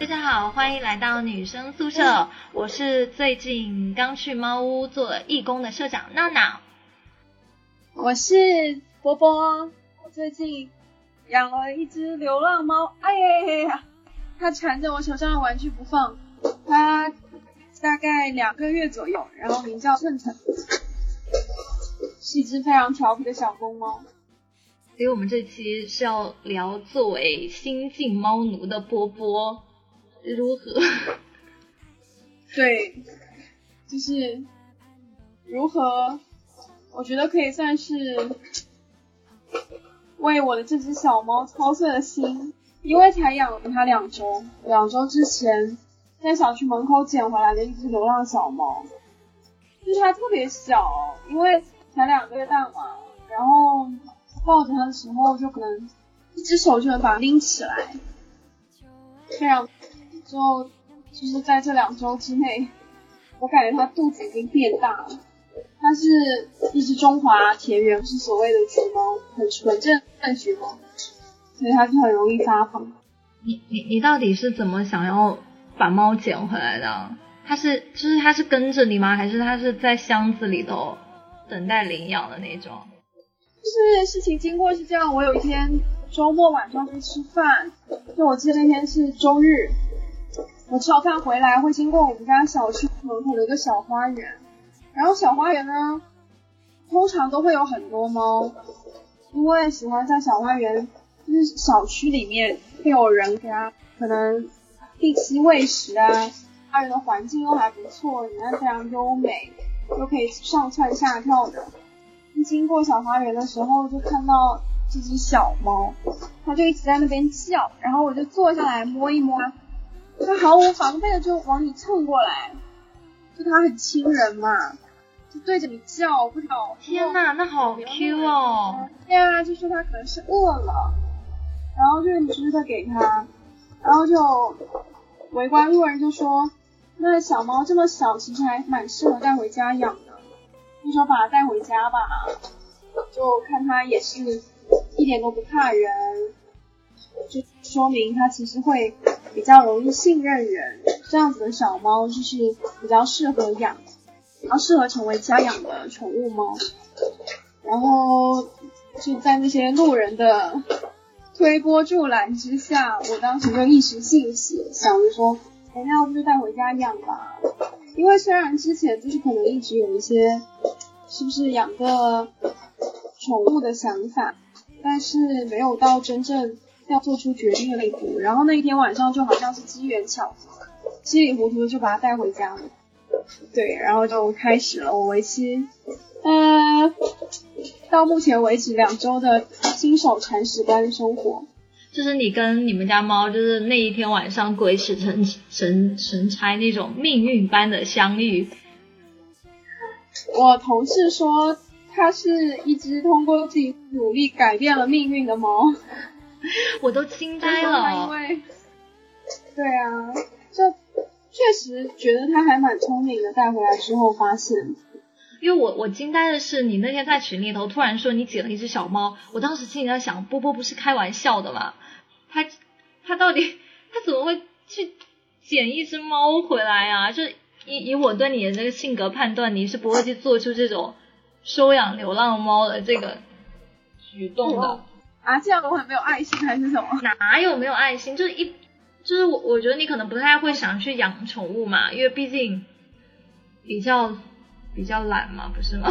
大家好，欢迎来到女生宿舍。我是最近刚去猫屋做义工的社长闹闹。我是波波，我最近养了一只流浪猫，哎呀，它缠着我手上的玩具不放。它大概两个月左右，然后名叫寸寸，是一只非常调皮的小公猫。所以我们这期是要聊作为新晋猫奴的波波如何？对，就是如何？我觉得可以算是为我的这只小猫操碎了心，因为才养了它两周，两周之前在小区门口捡回来的一只流浪小猫，就是它特别小，因为才两个月大嘛，然后抱着它的时候就可能一只手就能把它拎起来，这样之后就是在这两周之内，我感觉它肚子已经变大了。它是一只中华田园，是所谓的橘猫，很纯正的橘猫，所以它就很容易发胖。你你你到底是怎么想要把猫捡回来的？它是就是它是跟着你吗？还是它是在箱子里头等待领养的那种？就是事情经过是这样，我有一天周末晚上去吃饭，就我记得那天是周日，我吃完饭回来会经过我们家小区门口的一个小花园。然后小花园呢，通常都会有很多猫，因为喜欢在小花园，就是小区里面会有人给它可能定期喂食啊，花园的环境又还不错，里面非常优美，又可以上蹿下跳的。一经过小花园的时候，就看到这只小猫，它就一直在那边叫，然后我就坐下来摸一摸，它毫无防备的就往你蹭过来。就它很亲人嘛，就对着你叫，不知道。天呐，那好 Q 哦！对啊，就说它可能是饿了，然后认知的给它，然后就围观路人就说，那小猫这么小，其实还蛮适合带回家养的，就说把它带回家吧，就看它也是一点都不怕人，就说明它其实会比较容易信任人。这样子的小猫就是比较适合养，比较适合成为家养的宠物猫。然后就在那些路人的推波助澜之下，我当时就一时兴起，想着说，哎，那要不就带回家养吧？因为虽然之前就是可能一直有一些是不是养个宠物的想法，但是没有到真正要做出决定的那一步。然后那一天晚上就好像是机缘巧合。稀里糊涂的就把它带回家了，对，然后就开始了我为期，呃，到目前为止两周的新手铲屎官生活。就是你跟你们家猫，就是那一天晚上鬼使神神神差那种命运般的相遇。我同事说，它是一只通过自己努力改变了命运的猫，我都惊呆了。因为，对啊，这。确实觉得他还蛮聪明的，带回来之后发现，因为我我惊呆的是，你那天在群里头突然说你捡了一只小猫，我当时心里在想，波波不是开玩笑的吗？他他到底 他怎么会去捡一只猫回来啊？就以以我对你的这个性格判断，你是不会去做出这种收养流浪猫的这个举动的啊？这样我很没有爱心还是什么？哪有没有爱心？就是一。就是我，我觉得你可能不太会想去养宠物嘛，因为毕竟比较比较懒嘛，不是吗？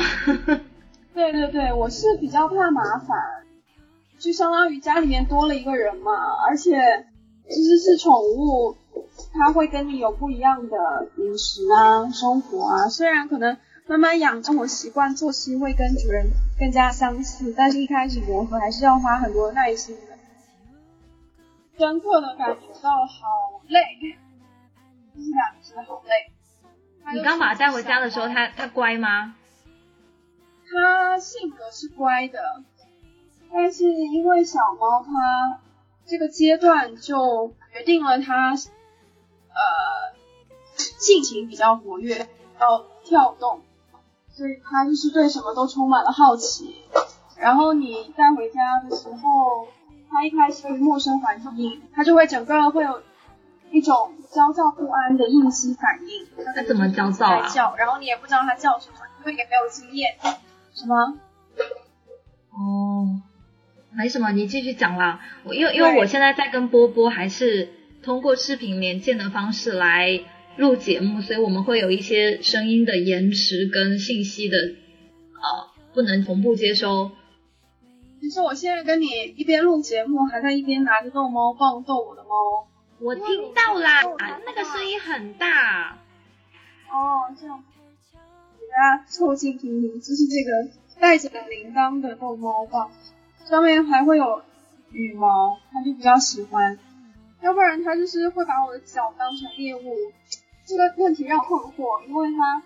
对对对，我是比较怕麻烦，就相当于家里面多了一个人嘛，而且其实是宠物，它会跟你有不一样的饮食啊、生活啊。虽然可能慢慢养，生活习惯、作息会跟主人更加相似，但是一开始磨合还是要花很多耐心的。深刻的感觉到好累，就是两只好累。你刚把它带回家的时候，它它乖吗？它性格是乖的，但是因为小猫它这个阶段就决定了它呃性情比较活跃，要跳动，所以它就是对什么都充满了好奇。然后你带回家的时候。他一开始陌生环境，他就会整个人会有一种焦躁不安的应激反应。他怎么焦躁啊？叫，然后你也不知道他叫什么，因为也没有经验。什么？哦，没什么，你继续讲啦。我因为因为我现在在跟波波还是通过视频连线的方式来录节目，所以我们会有一些声音的延迟跟信息的呃不能同步接收。其实我现在跟你一边录节目，还在一边拿着逗猫棒逗我的猫。我听到啦，那个声音很大。哦，这样，给大家凑近听听，就是这个带着铃铛的逗猫棒，上面还会有羽毛，它就比较喜欢。要不然它就是会把我的脚当成猎物。这个问题让困惑，因为它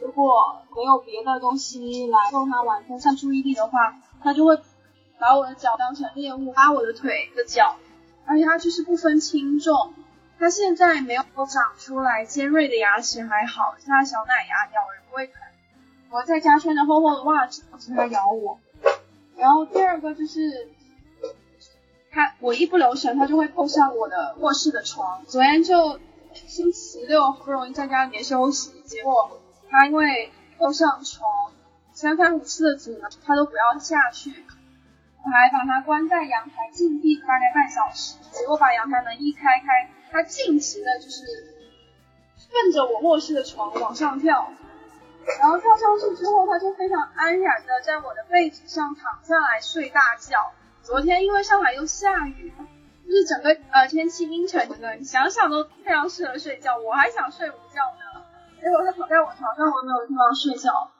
如果没有别的东西来逗它玩、分散注意力的话，它就会把我的脚当成猎物，扒我的腿的脚。而且它就是不分轻重，它现在没有长出来尖锐的牙齿还好，它小奶牙咬人不会疼。我在家穿着厚厚的袜子，是它咬我。然后第二个就是，它我一不留神，它就会碰上我的卧室的床。昨天就星期六好不容易在家里面休息，结果它因为要上床，三番五次的阻挠，它都不要下去。我还把它关在阳台禁闭大概半小时，结果把阳台门一开开，它尽情的就是顺着我卧室的床往上跳，然后跳上去之后，它就非常安然的在我的被子上躺下来睡大觉。昨天因为上海又下雨，就是整个呃天气阴沉的，你想想都非常适合睡觉。我还想睡午觉呢，结果他躺在我床上，我没有地方睡觉。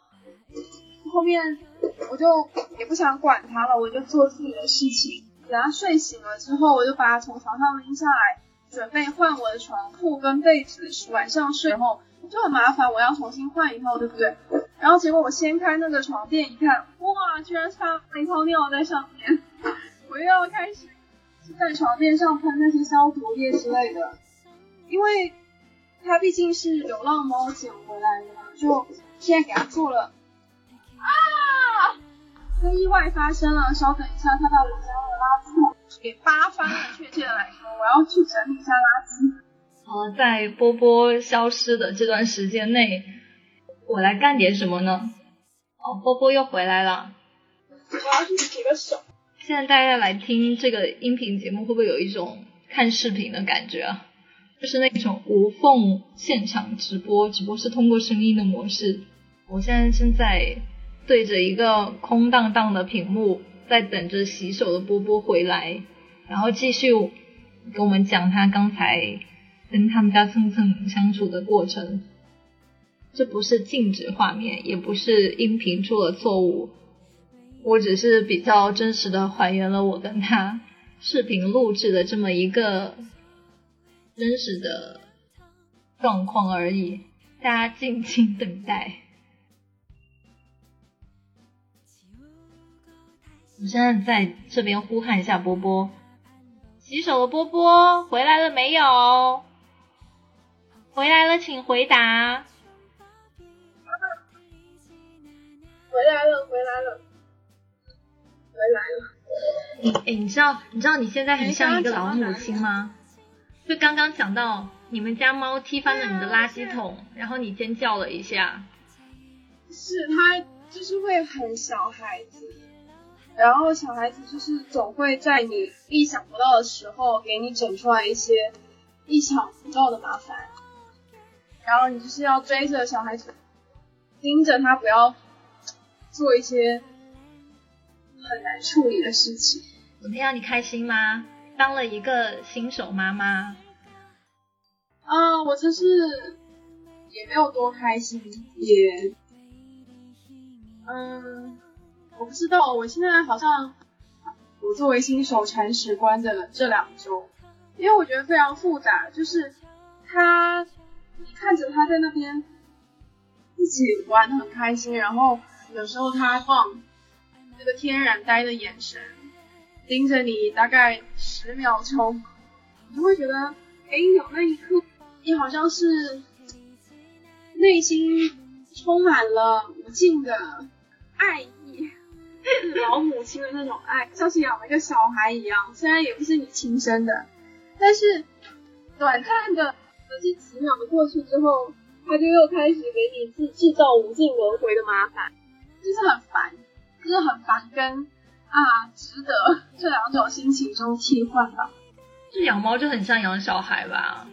后面我就也不想管他了，我就做自己的事情。等他睡醒了之后，我就把他从床上拎下来，准备换我的床铺跟被子。晚上睡后就很麻烦，我要重新换一套，对不对？然后结果我掀开那个床垫一看，哇，居然插了一泡尿在上面。我又要开始在床垫上喷那些消毒液之类的，因为它毕竟是流浪猫捡回来的嘛，就现在给它做了。啊！这意外发生了，稍等一下，它把我家的垃圾桶给扒翻了。确切的来说，我要去整理一下垃圾。呃，在波波消失的这段时间内，我来干点什么呢？哦，波波又回来了。我要去洗个手。现在大家来听这个音频节目，会不会有一种看视频的感觉啊？就是那种无缝现场直播，只不过是通过声音的模式。我现在正在。对着一个空荡荡的屏幕，在等着洗手的波波回来，然后继续跟我们讲他刚才跟他们家蹭蹭相处的过程。这不是静止画面，也不是音频出了错误，我只是比较真实的还原了我跟他视频录制的这么一个真实的状况而已，大家静静等待。我现在在这边呼喊一下波波，洗手的波波回来了没有？回来了，请回答。回来了，回来了，回来了。你哎，你知道你知道你现在很像一个老母亲吗？就刚刚讲到你们家猫踢翻了你的垃圾桶，然后你尖叫了一下。是它就是会很小孩子。然后小孩子就是总会在你意想不到的时候给你整出来一些意想不到的麻烦，然后你就是要追着小孩子，盯着他不要做一些很难处理的事情。怎么样？你开心吗？当了一个新手妈妈。啊，我真是也没有多开心，也，嗯。我不知道，我现在好像我作为新手铲屎官的这两周，因为我觉得非常复杂，就是他你看着他在那边自己玩的很开心，然后有时候他放那个天然呆的眼神盯着你大概十秒钟，你就会觉得，哎，有那一刻你好像是内心充满了无尽的爱意。老母亲的那种爱，像是养了一个小孩一样。虽然也不是你亲生的，但是短暂的可是几秒的过去之后，他就又开始给你制制造无尽轮回的麻烦，就是很烦，就是很烦跟啊值得这两种心情中替换吧。就养猫就很像养小孩吧，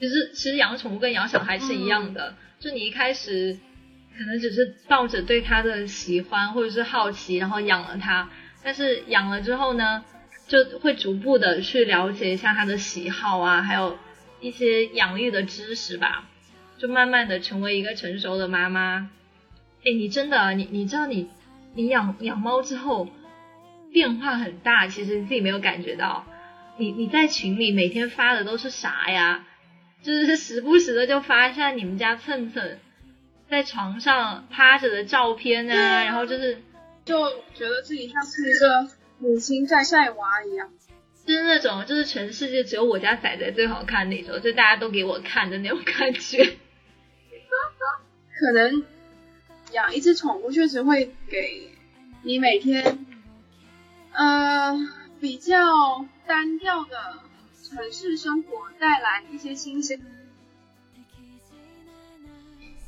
其实其实养宠物跟养小孩是一样的，就你一开始可能只是抱着对它的喜欢或者是好奇，然后养了它，但是养了之后呢，就会逐步的去了解一下它的喜好啊，还有一些养育的知识吧，就慢慢的成为一个成熟的妈妈。哎，你真的，你你知道你你养养猫之后变化很大，其实你自己没有感觉到。你你在群里每天发的都是啥呀？就是时不时的就发一下你们家蹭蹭在床上趴着的照片啊，然后就是就觉得自己像是一个母亲在晒娃一样，就是那种就是全世界只有我家仔仔最好看那种，就大家都给我看的那种感觉。可能养一只宠物确实会给你每天，呃，比较。单调的城市生活带来一些新鲜。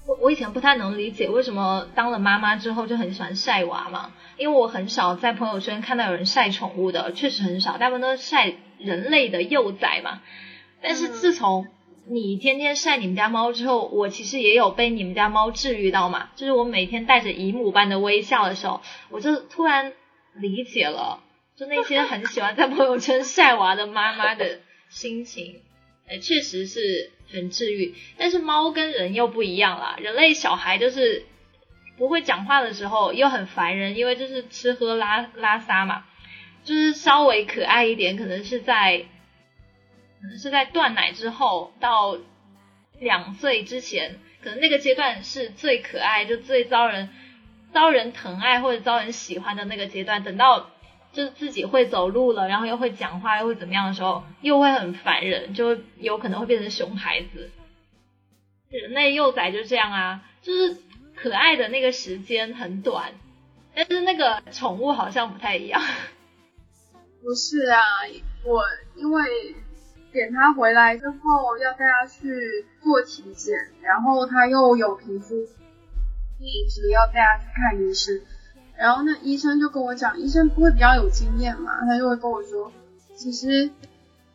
我我以前不太能理解为什么当了妈妈之后就很喜欢晒娃嘛，因为我很少在朋友圈看到有人晒宠物的，确实很少，大部分都是晒人类的幼崽嘛。但是自从你天天晒你们家猫之后，我其实也有被你们家猫治愈到嘛，就是我每天带着姨母般的微笑的时候，我就突然理解了。就那些很喜欢在朋友圈晒娃的妈妈的心情，哎，确实是很治愈。但是猫跟人又不一样啦，人类小孩就是不会讲话的时候又很烦人，因为就是吃喝拉拉撒嘛，就是稍微可爱一点，可能是在可能是在断奶之后到两岁之前，可能那个阶段是最可爱，就最招人招人疼爱或者招人喜欢的那个阶段，等到。就是自己会走路了，然后又会讲话，又会怎么样的时候，又会很烦人，就有可能会变成熊孩子。人类幼崽就这样啊，就是可爱的那个时间很短，但是那个宠物好像不太一样。不是啊，我因为点它回来之后要带它去做体检，然后它又有皮肤，一直要带它去看医生。然后那医生就跟我讲，医生不会比较有经验嘛，他就会跟我说，其实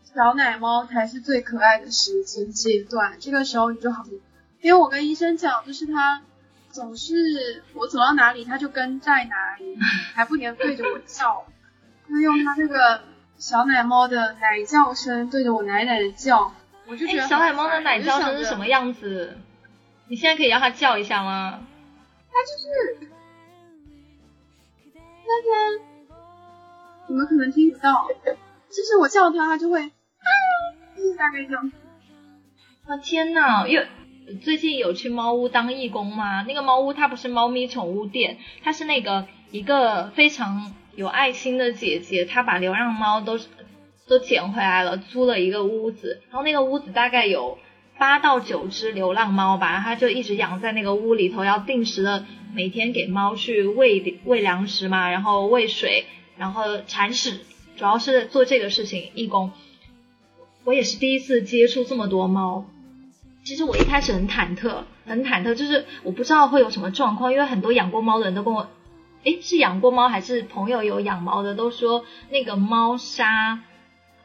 小奶猫才是最可爱的时间阶段，这个时候你就好，因为我跟医生讲，就是它总是我走到哪里，它就跟在哪里，还不停对着我叫，就用它那个小奶猫的奶叫声对着我奶奶的叫，我就觉得小奶猫的奶叫声是什么样子？你现在可以让它叫一下吗？它就是。那天你们可能听不到，就是我叫它，它就会啊，就是大概这样。啊天呐，又最近有去猫屋当义工吗？那个猫屋它不是猫咪宠物店，它是那个一个非常有爱心的姐姐，她把流浪猫都都捡回来了，租了一个屋子，然后那个屋子大概有八到九只流浪猫吧，她就一直养在那个屋里头，要定时的。每天给猫去喂喂粮食嘛，然后喂水，然后铲屎，主要是做这个事情。义工，我也是第一次接触这么多猫。其实我一开始很忐忑，很忐忑，就是我不知道会有什么状况，因为很多养过猫的人都跟我，诶，是养过猫还是朋友有养猫的，都说那个猫砂，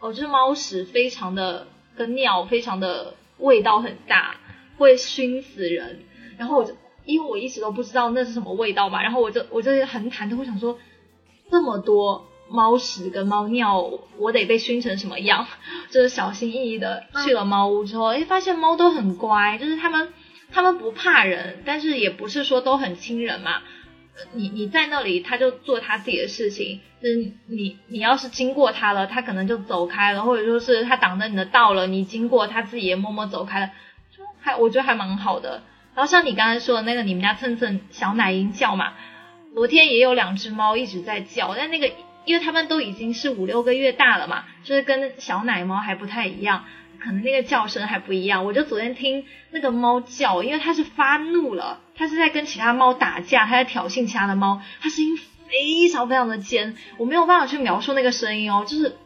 哦，就是猫屎非常的跟尿非常的味道很大，会熏死人。然后我就。因为我一直都不知道那是什么味道嘛，然后我就我就很忐忑，我想说这么多猫屎跟猫尿，我得被熏成什么样？就是小心翼翼的去了猫屋之后，诶，发现猫都很乖，就是它们它们不怕人，但是也不是说都很亲人嘛。你你在那里，它就做它自己的事情，就是你你要是经过它了，它可能就走开了，或者说是它挡着你的道了，你经过它自己也默默走开了，就还我觉得还蛮好的。然后像你刚才说的那个，你们家蹭蹭小奶音叫嘛，昨天也有两只猫一直在叫，但那个因为它们都已经是五六个月大了嘛，就是跟小奶猫还不太一样，可能那个叫声还不一样。我就昨天听那个猫叫，因为它是发怒了，它是在跟其他猫打架，它在挑衅其他的猫，它声音非常非常的尖，我没有办法去描述那个声音哦，就是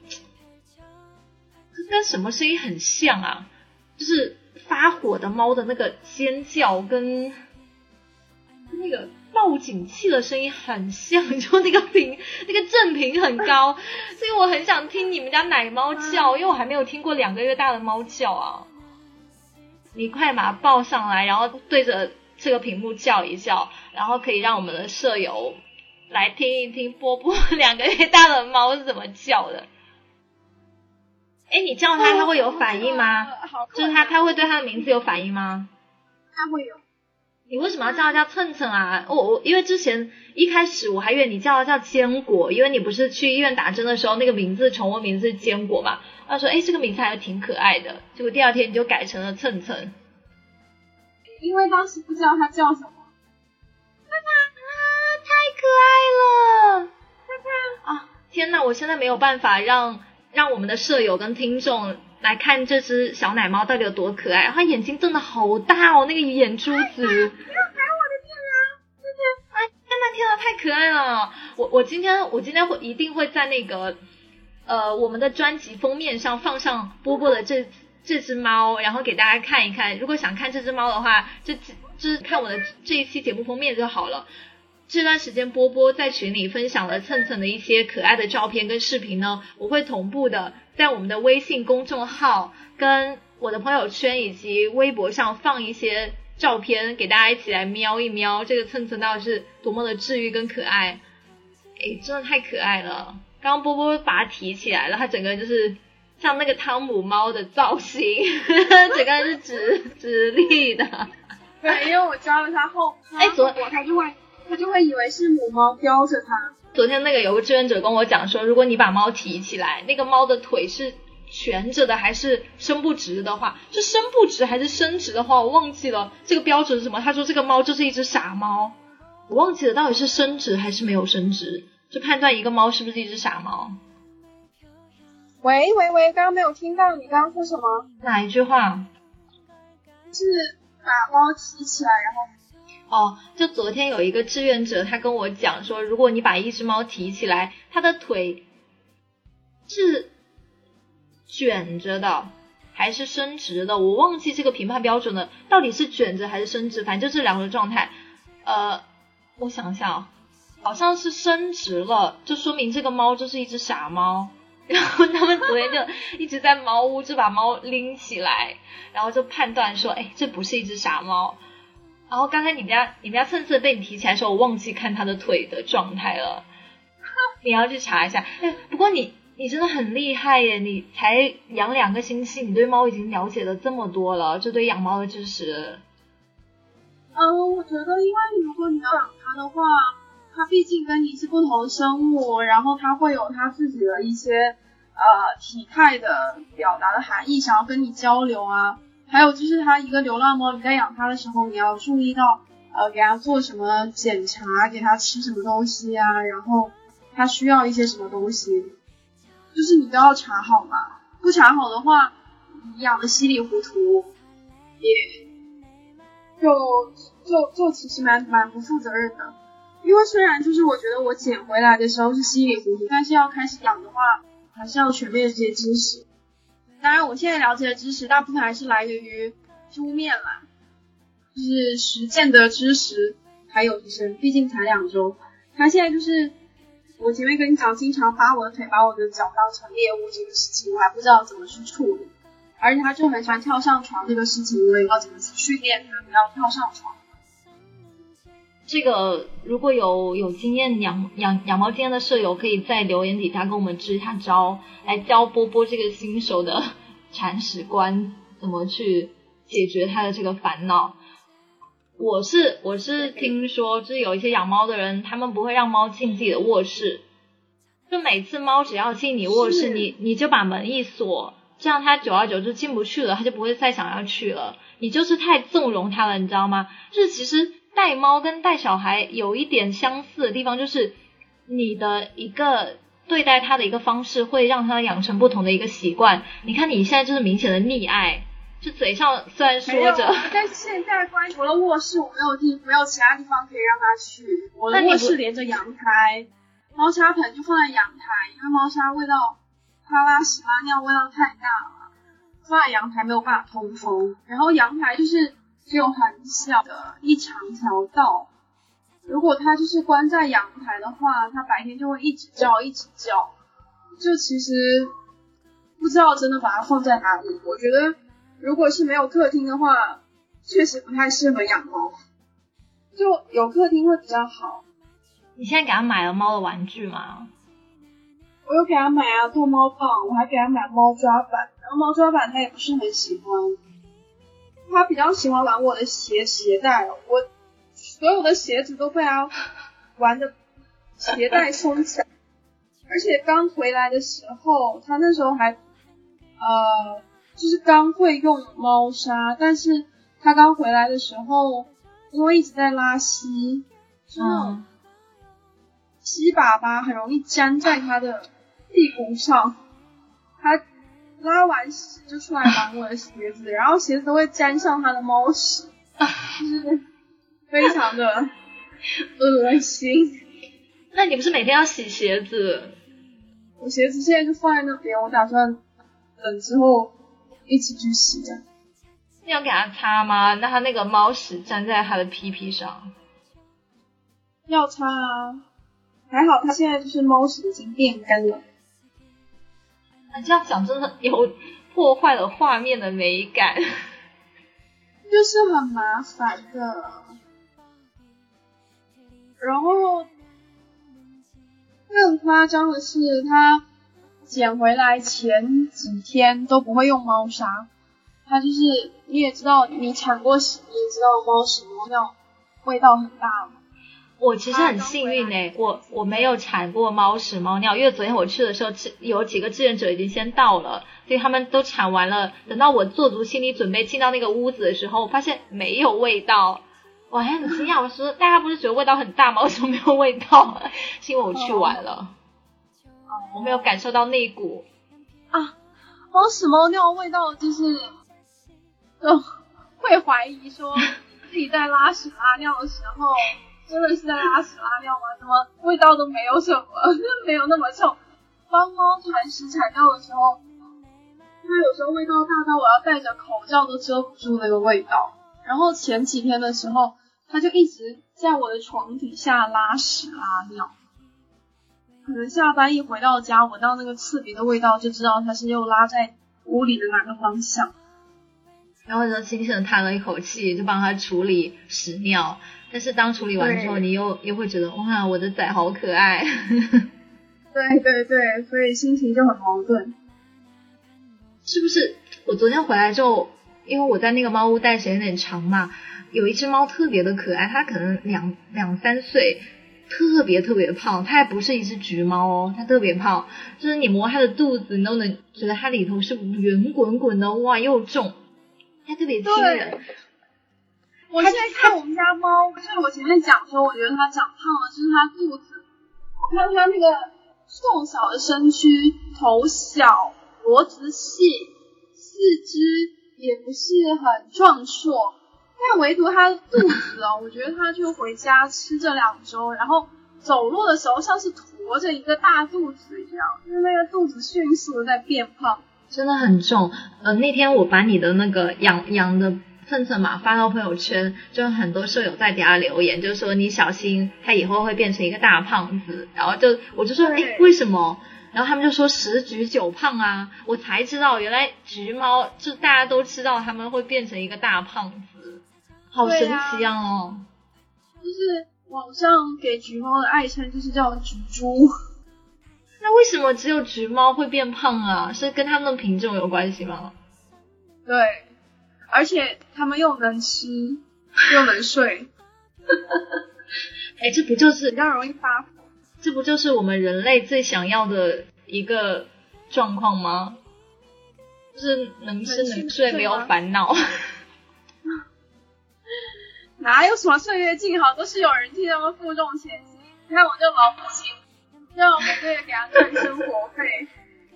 跟什么声音很像啊？就是发火的猫的那个尖叫跟那个报警器的声音很像，就那个频 那个振频很高，所以我很想听你们家奶猫叫，因为我还没有听过两个月大的猫叫啊。你快把它抱上来，然后对着这个屏幕叫一叫，然后可以让我们的舍友来听一听波波两个月大的猫是怎么叫的。哎，你叫它，它会有反应吗？就是它，它会对它的名字有反应吗？它会有。你为什么要叫它叫蹭蹭啊？我我因为之前一开始我还以为你叫它叫坚果，因为你不是去医院打针的时候那个名字宠物名字是坚果嘛？他说哎这个名字还挺可爱的，结果第二天你就改成了蹭蹭。因为当时不知道它叫什么。爸爸啊，太可爱了！看看啊，天哪！我现在没有办法让让我们的舍友跟听众。来看这只小奶猫到底有多可爱，它眼睛瞪得好大哦，那个眼珠子。哎，我的天啊！天，哎，天呐，天呐，太可爱了！我我今天我今天会一定会在那个呃我们的专辑封面上放上波波的这这只猫，然后给大家看一看。如果想看这只猫的话，就就是看我的这一期节目封面就好了。这段时间波波在群里分享了蹭蹭的一些可爱的照片跟视频呢，我会同步的。在我们的微信公众号、跟我的朋友圈以及微博上放一些照片，给大家一起来瞄一瞄这个蹭蹭到底是多么的治愈跟可爱。哎，真的太可爱了！刚刚波波把它提起来了，它整个就是像那个汤姆猫的造型，整个人是直 直立的。对，因为我教了它后，哎，昨它就会它就会以为是母猫叼着它。昨天那个有个志愿者跟我讲说，如果你把猫提起来，那个猫的腿是蜷着的还是伸不直的话，是伸不直还是伸直的话，我忘记了这个标准是什么。他说这个猫就是一只傻猫，我忘记了到底是伸直还是没有伸直，就判断一个猫是不是一只傻猫。喂喂喂，刚刚没有听到你刚刚说什么？哪一句话？是把猫提起来，然后。哦，就昨天有一个志愿者，他跟我讲说，如果你把一只猫提起来，它的腿是卷着的还是伸直的？我忘记这个评判标准了，到底是卷着还是伸直？反正就这两个状态。呃，我想想，好像是伸直了，就说明这个猫就是一只傻猫。然后他们昨天就一直在猫屋就把猫拎起来，然后就判断说，哎，这不是一只傻猫。然后刚才你们家你们家蹭蹭被你提起来的时候，我忘记看它的腿的状态了。你要去查一下。不过你你真的很厉害耶！你才养两个星期，你对猫已经了解了这么多了，这对养猫的知识。嗯，我觉得，因为如果你要养它的话，它毕竟跟你是不同生物，然后它会有它自己的一些呃体态的表达的含义，想要跟你交流啊。还有就是它一个流浪猫，你在养它的时候，你要注意到，呃，给它做什么检查，给它吃什么东西啊，然后它需要一些什么东西，就是你都要查好嘛。不查好的话，你养的稀里糊涂，也就就就其实蛮蛮不负责任的。因为虽然就是我觉得我捡回来的时候是稀里糊涂，但是要开始养的话，还是要全面这些知识。当然，我现在了解的知识大部分还是来源于书面啦，就是实践的知识还有一些，毕竟才两周。他现在就是我前面跟你讲，经常扒我的腿，把我的脚当成猎物这个事情，我还不知道怎么去处理。而且他就很喜欢跳上床这个事情，我也要怎么去训练他不要跳上床。这个如果有有经验养养养猫经验的舍友，可以在留言底下跟我们支一下招，来教波波这个新手的铲屎官怎么去解决他的这个烦恼。我是我是听说，就是有一些养猫的人，他们不会让猫进自己的卧室，就每次猫只要进你卧室，你你就把门一锁，这样它久而久之进不去了，它就不会再想要去了。你就是太纵容它了，你知道吗？就是其实。带猫跟带小孩有一点相似的地方，就是你的一个对待它的一个方式，会让它养成不同的一个习惯。你看你现在就是明显的溺爱，就嘴上虽然说着，但是现在关除了卧室，我没有地，没有其他地方可以让它去。我的卧室连着阳台，猫砂盆就放在阳台，因为猫砂味道它拉屎拉尿味道太大了，放在阳台没有办法通风，然后阳台就是只有很小的一长条道，如果它就是关在阳台的话，它白天就会一直叫一直叫，就其实不知道真的把它放在哪里。我觉得如果是没有客厅的话，确实不太适合养猫，就有客厅会比较好。你现在给它买了猫的玩具吗？我又给它买啊，逗猫棒，我还给它买猫抓板，然后猫抓板它也不是很喜欢，他比较喜欢玩我的鞋鞋带，我所有的鞋子都被他玩的鞋带松起来，而且刚回来的时候，他那时候还呃就是刚会用猫砂，但是他刚回来的时候，因为一直在拉稀，嗯，吸粑粑很容易粘在他的屁股上，他拉完屎就出来玩我的鞋子，然后鞋子都会沾上它的猫屎，就是非常的恶心。那你不是每天要洗鞋子？我鞋子现在就放在那边，我打算等之后一起去洗的。你要给它擦吗？那它那个猫屎粘在它的屁屁上。要擦啊，还好它现在就是猫屎已经变干了。那这样讲真的有破坏了画面的美感。就是很麻烦的。然后更夸张的是，他捡回来前几天都不会用猫砂，他就是你也知道，你铲过屎，你也知道猫屎猫尿味道很大嘛。我其实很幸运诶、我我没有铲过猫屎猫尿，因为昨天我去的时候，志有几个志愿者已经先到了，所以他们都铲完了。等到我做足心理准备进到那个屋子的时候，我发现没有味道，我还很惊讶，我说大家不是觉得味道很大吗？为什么没有味道？是因为我去晚了，我没有感受到那股啊，猫屎猫尿味道就是，呃，会怀疑说 自己在拉屎拉尿的时候。真的是在拉屎拉尿吗？怎么味道都没有什么，没有那么臭。帮猫铲屎铲尿的时候，它有时候味道大到我要戴着口罩都遮不住那个味道。然后前几天的时候，它就一直在我的床底下拉屎拉尿。可能下班一回到家，闻到那个刺鼻的味道，就知道它是又拉在屋里的哪个方向。然后就轻轻的叹了一口气，就帮它处理屎尿。但是当处理完之后，你又又会觉得哇，我的崽好可爱。对对对，所以心情就很矛盾。是不是？我昨天回来之后，因为我在那个猫屋待时间有点长嘛，有一只猫特别的可爱，它可能两两三岁，特别特别胖，它还不是一只橘猫哦，它特别胖，就是你摸它的肚子，你都能觉得它里头是圆滚滚的，哇，又重，它特别亲人。我现在看我们家猫，就是我前面讲说，我觉得它长胖了，就是它肚子，我看它那个瘦小的身躯，头小，脖子细，四肢也不是很壮硕，但唯独它的肚子哦，我觉得它就回家吃这两周，然后走路的时候像是驮着一个大肚子一样，就是那个肚子迅速的在变胖，真的很重。呃，那天我把你的那个养养的。蹭蹭嘛发到朋友圈，就很多舍友在底下留言，就说你小心它以后会变成一个大胖子。然后就我就说，哎，为什么？然后他们就说十橘九胖啊，我才知道原来橘猫就大家都知道他们会变成一个大胖子，好神奇啊！哦，就是网上给橘猫的爱称就是叫橘猪。那为什么只有橘猫会变胖啊？是跟它们的品种有关系吗？对。而且它们又能吃，又能睡，哎，这不就是比较容易发福？这不就是我们人类最想要的一个状况吗？就是能吃能睡，没有烦恼。哪有什么岁月静好，都是有人替他们负重前行。你看我这老母亲，要每个月给他赚生活费，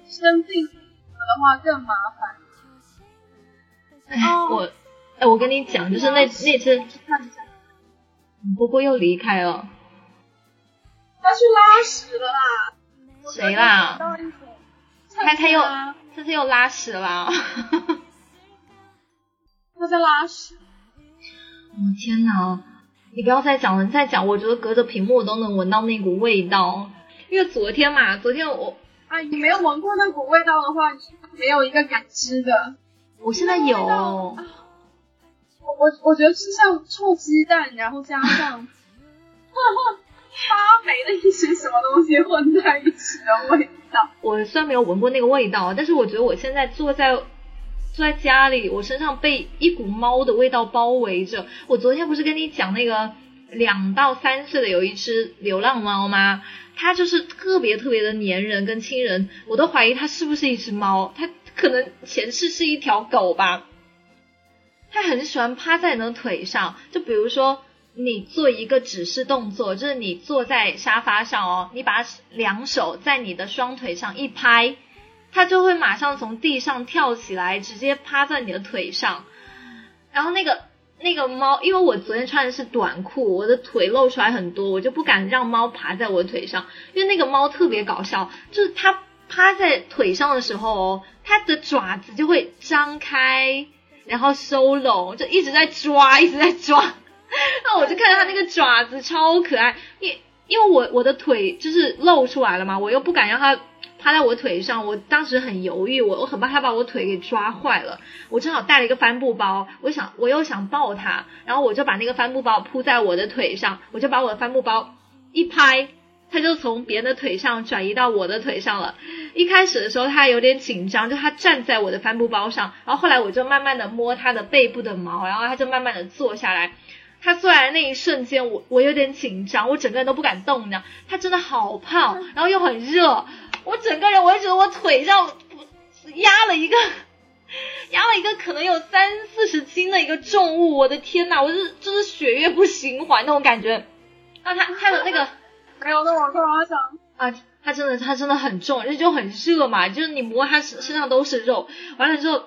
生病了的话更麻烦。哎，我，哎，我跟你讲，就是那那次，波波又离开了，他去拉屎了啦。谁啦？菜猜猜又猜猜又拉屎了。他在拉屎。哦天哪！你不要再讲了，你再讲，我觉得隔着屏幕我都能闻到那股味道。因为昨天嘛，昨天我啊，你没有闻过那股味道的话，你没有一个感知的。我现在有。我我我觉得是像臭鸡蛋，然后加上 发霉的一些什么东西混在一起的味道。我虽然没有闻过那个味道，但是我觉得我现在坐在。坐在家里，我身上被一股猫的味道包围着。我昨天不是跟你讲那个两到三岁的有一只流浪猫吗？它就是特别特别的粘人跟亲人，我都怀疑它是不是一只猫。它可能前世是一条狗吧。它很喜欢趴在你的腿上，就比如说你做一个指示动作，就是你坐在沙发上哦，你把两手在你的双腿上一拍。它就会马上从地上跳起来，直接趴在你的腿上。然后那个那个猫，因为我昨天穿的是短裤，我的腿露出来很多，我就不敢让猫爬在我腿上。因为那个猫特别搞笑，就是它趴在腿上的时候哦，它的爪子就会张开，然后收拢，就一直在抓，一直在抓。那我就看到它那个爪子超可爱，因因为我我的腿就是露出来了嘛，我又不敢让它。趴在我腿上，我当时很犹豫，我我很怕他把我腿给抓坏了。我正好带了一个帆布包，我想我又想抱他，然后我就把那个帆布包铺在我的腿上，我就把我的帆布包一拍，他就从别人的腿上转移到我的腿上了。一开始的时候他有点紧张，就他站在我的帆布包上，然后后来我就慢慢的摸他的背部的毛，然后他就慢慢的坐下来。他坐下来那一瞬间，我我有点紧张，我整个人都不敢动呢。他真的好胖，然后又很热。我整个人，我就觉得我腿上压了一个，压了一个可能有三四十斤的一个重物，我的天呐，我是就是血液不循环那种感觉。啊，他他的那个 没有，那我突然想啊？他真的他真的很重，而且就很热嘛，就是你摸他身身上都是肉。完了之后，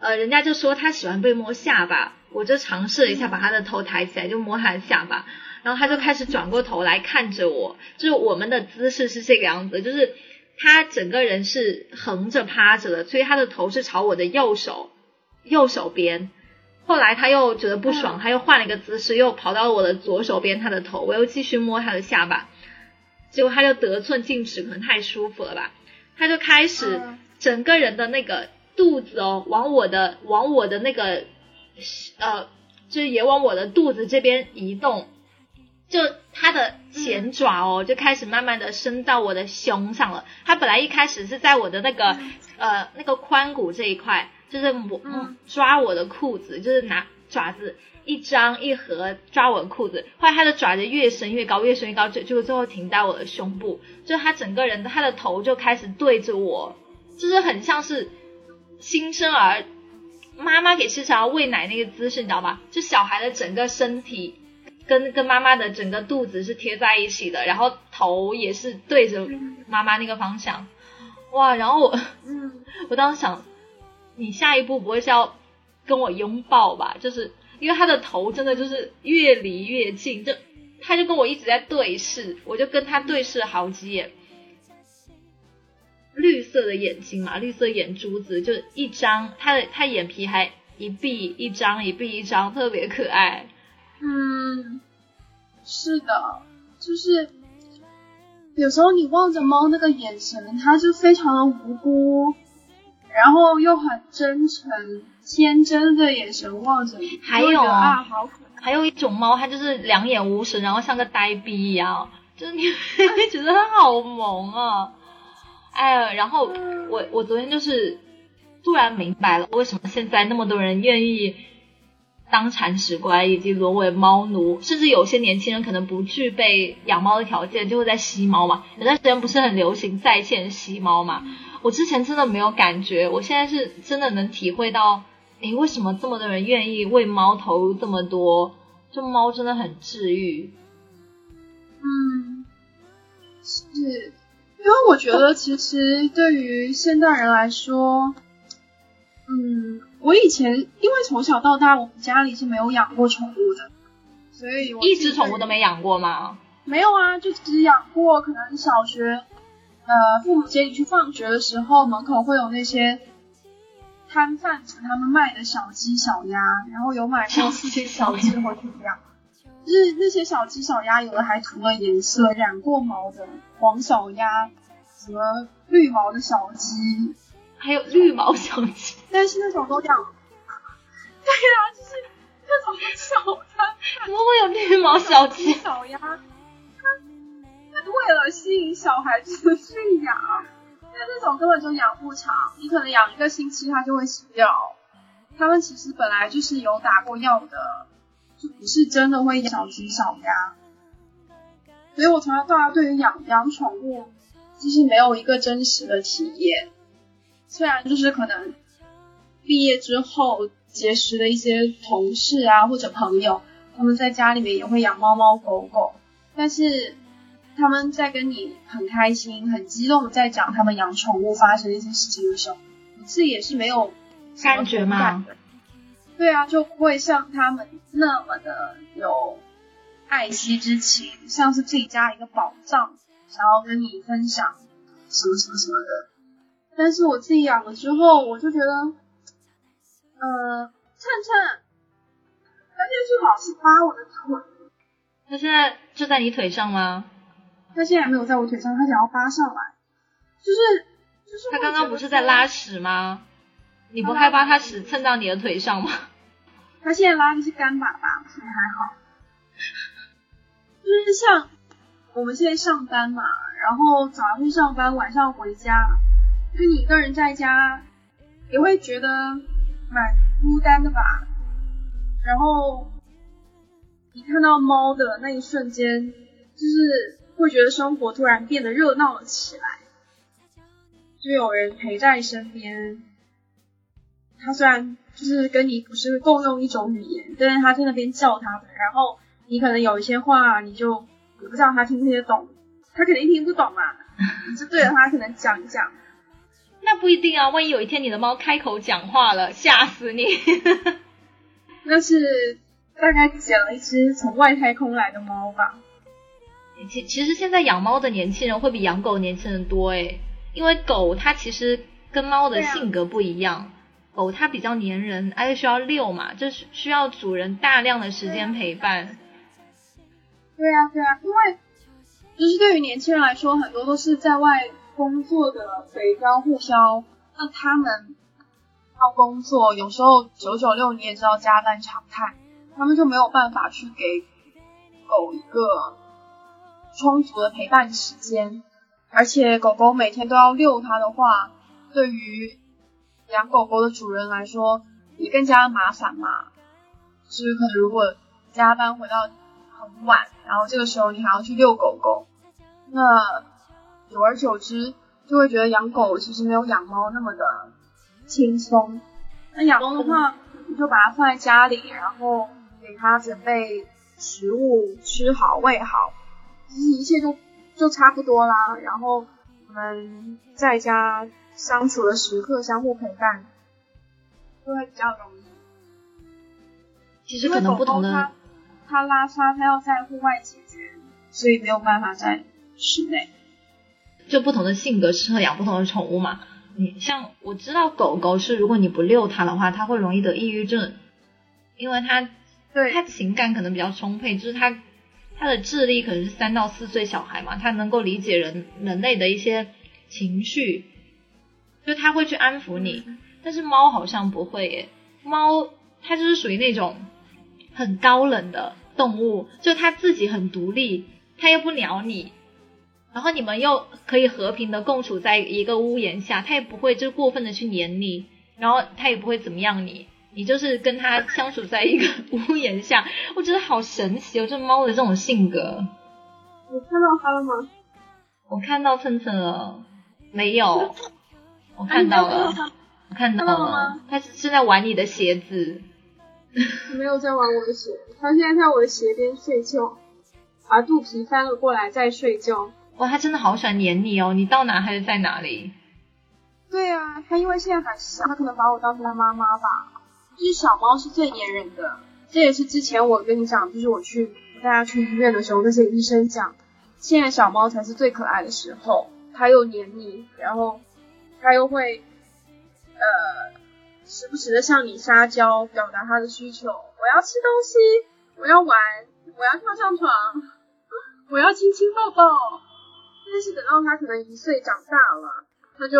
呃，人家就说他喜欢被摸下巴，我就尝试了一下，把他的头抬起来，就摸他的下巴，然后他就开始转过头来看着我，就是我们的姿势是这个样子，就是。他整个人是横着趴着的，所以他的头是朝我的右手右手边。后来他又觉得不爽，他又换了一个姿势，又跑到我的左手边，他的头，我又继续摸他的下巴。结果他就得寸进尺，可能太舒服了吧，他就开始整个人的那个肚子哦，往我的往我的那个呃，就是也往我的肚子这边移动。就它的前爪哦，就开始慢慢的伸到我的胸上了。它本来一开始是在我的那个呃那个髋骨这一块，就是摸抓我的裤子，就是拿爪子一张一合抓我的裤子。后来它的爪子越伸越高，越伸越高，就就最后停在我的胸部。就它整个人的它的头就开始对着我，就是很像是新生儿妈妈给吃小喂奶那个姿势，你知道吧？就小孩的整个身体。跟跟妈妈的整个肚子是贴在一起的，然后头也是对着妈妈那个方向，哇！然后我，我当时想，你下一步不会是要跟我拥抱吧？就是因为他的头真的就是越离越近，就他就跟我一直在对视，我就跟他对视了好几眼，绿色的眼睛嘛，绿色眼珠子就一张，他的他眼皮还一闭一张，一闭一张，特别可爱。嗯，是的，就是有时候你望着猫那个眼神，它就非常的无辜，然后又很真诚、天真的眼神望着你。还有啊，好可爱。还有一种猫，它就是两眼无神，然后像个呆逼一样，就是你 会觉得它好萌啊。哎，然后我我昨天就是突然明白了，为什么现在那么多人愿意。当铲屎官以及沦为猫奴，甚至有些年轻人可能不具备养猫的条件，就会在吸猫嘛。有段时间不是很流行在线吸猫嘛？我之前真的没有感觉，我现在是真的能体会到，诶，为什么这么多人愿意为猫投入这么多？就猫真的很治愈。嗯，是，因为我觉得其实对于现代人来说，嗯。我以前因为从小到大我们家里是没有养过宠物的，所以一只宠物都没养过吗？没有啊，就只养过可能小学，呃父母接你去放学的时候，门口会有那些摊贩子他们卖的小鸡小鸭，然后有买过四只小鸡回去养。就是那些小鸡小鸭，有的还涂了颜色，染过毛的黄小鸭，什么绿毛的小鸡，还有绿毛小鸡，但是那种都养。对呀、就是那种小的 怎么会有绿毛小鸡？小鸭，它它为了吸引小孩子去养，但那种根本就养不长，你可能养一个星期它就会死掉。它们其实本来就是有打过药的，就不是真的会小鸡小鸭。所以我从小到大对于养养宠物，就是没有一个真实的体验。虽然就是可能毕业之后结识的一些同事啊或者朋友，他们在家里面也会养猫猫狗狗，但是他们在跟你很开心、很激动的在讲他们养宠物发生的一些事情的时候，我自己也是没有感觉吗？对啊，就不会像他们那么的有爱惜之情，像是自己家一个宝藏，想要跟你分享什么什么什么的。但是我自己养了之后，我就觉得，呃，灿灿，他就是老是扒我的腿，它现在就在你腿上吗？他现在还没有在我腿上，他想要扒上来，就是就是。它刚刚不是在拉？屎吗？你不害怕它屎蹭到你的腿上吗？他现在拉的是干粑粑，所以还好。就是像我们现在上班嘛，然后早上去上班，晚上回家，就你一个人在家，也会觉得蛮孤单的吧。然后你看到猫的那一瞬间，就是会觉得生活突然变得热闹了起来，就有人陪在身边。他虽然就是跟你不是共用一种语言，但是他在那边叫他的，然后你可能有一些话你就也不知道他听不听得懂，他肯定听不懂嘛，你就对着他可能讲一讲，那不一定啊，万一有一天你的猫开口讲话了，吓死你！那是大概讲一只从外太空来的猫吧。其其实现在养猫的年轻人会比养狗年轻人多诶，因为狗它其实跟猫的性格不一样，狗它比较粘人，而且需要遛嘛，就是需要主人大量的时间陪伴。对啊，对啊，因为就是对于年轻人来说，很多都是在外工作的北漂沪销，那他们要工作，有时候九九六你也知道加班常态，他们就没有办法去给狗一个充足的陪伴时间，而且狗狗每天都要遛它的话，对于养狗狗的主人来说也更加麻烦嘛。就是可能如果加班回到很晚，然后这个时候你还要去遛狗狗，那久而久之就会觉得养狗其实没有养猫那么的轻松。那养猫的话，你就把它放在家里，然后给它准备食物吃好喂好，其实一切就就差不多啦。然后我们在家相处的时刻相互陪伴，就会比较容易。其实可能不同的因为狗狗它它拉撒，它要在户外解决，所以没有办法在室内。就不同的性格适合养不同的宠物嘛。你像我知道狗狗是，如果你不遛它的话，它会容易得抑郁症，因为它对它情感可能比较充沛，就是它它的智力可能是三到四岁小孩嘛，它能够理解人人类的一些情绪，就它会去安抚你。但是猫好像不会耶，猫它就是属于那种很高冷的动物，就它自己很独立，它又不鸟你，然后你们又可以和平的共处在一个屋檐下，他也不会就过分的去黏你，然后他也不会怎么样你，你就是跟他相处在一个屋檐下，我觉得好神奇哦，这猫的这种性格。你看到它了吗？我看到蹭蹭了，没有，我看到了，我看到了。它是是在玩你的鞋子，没有在玩我的鞋，它现在在我的鞋边睡觉，把肚皮翻了过来在睡觉。哇，它真的好喜欢黏你哦，你到哪它就在哪里。对啊，它因为现在还小，它可能把我当成它妈妈吧。就是小猫是最粘人的，这也是之前我跟你讲，就是我去带它去医院的时候，那些医生讲，现在小猫才是最可爱的时候，它又黏你，然后它又会呃时不时的向你撒娇，表达它的需求。我要吃东西，我要玩，我要跳上床，我要亲亲抱抱。但是等到他可能一岁长大了，他就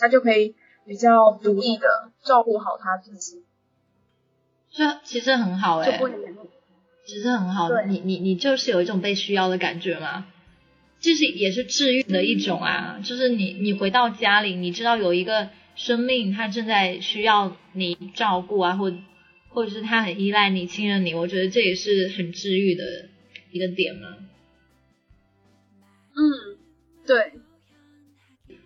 他就可以比较独立的照顾好他自己。这其实很好哎、就不。其实很好，对你你你就是有一种被需要的感觉嘛，这是也是治愈的一种啊，就是你你回到家里，你知道有一个生命他正在需要你照顾啊，或或者是他很依赖你、信任你，我觉得这也是很治愈的一个点嘛。嗯，对，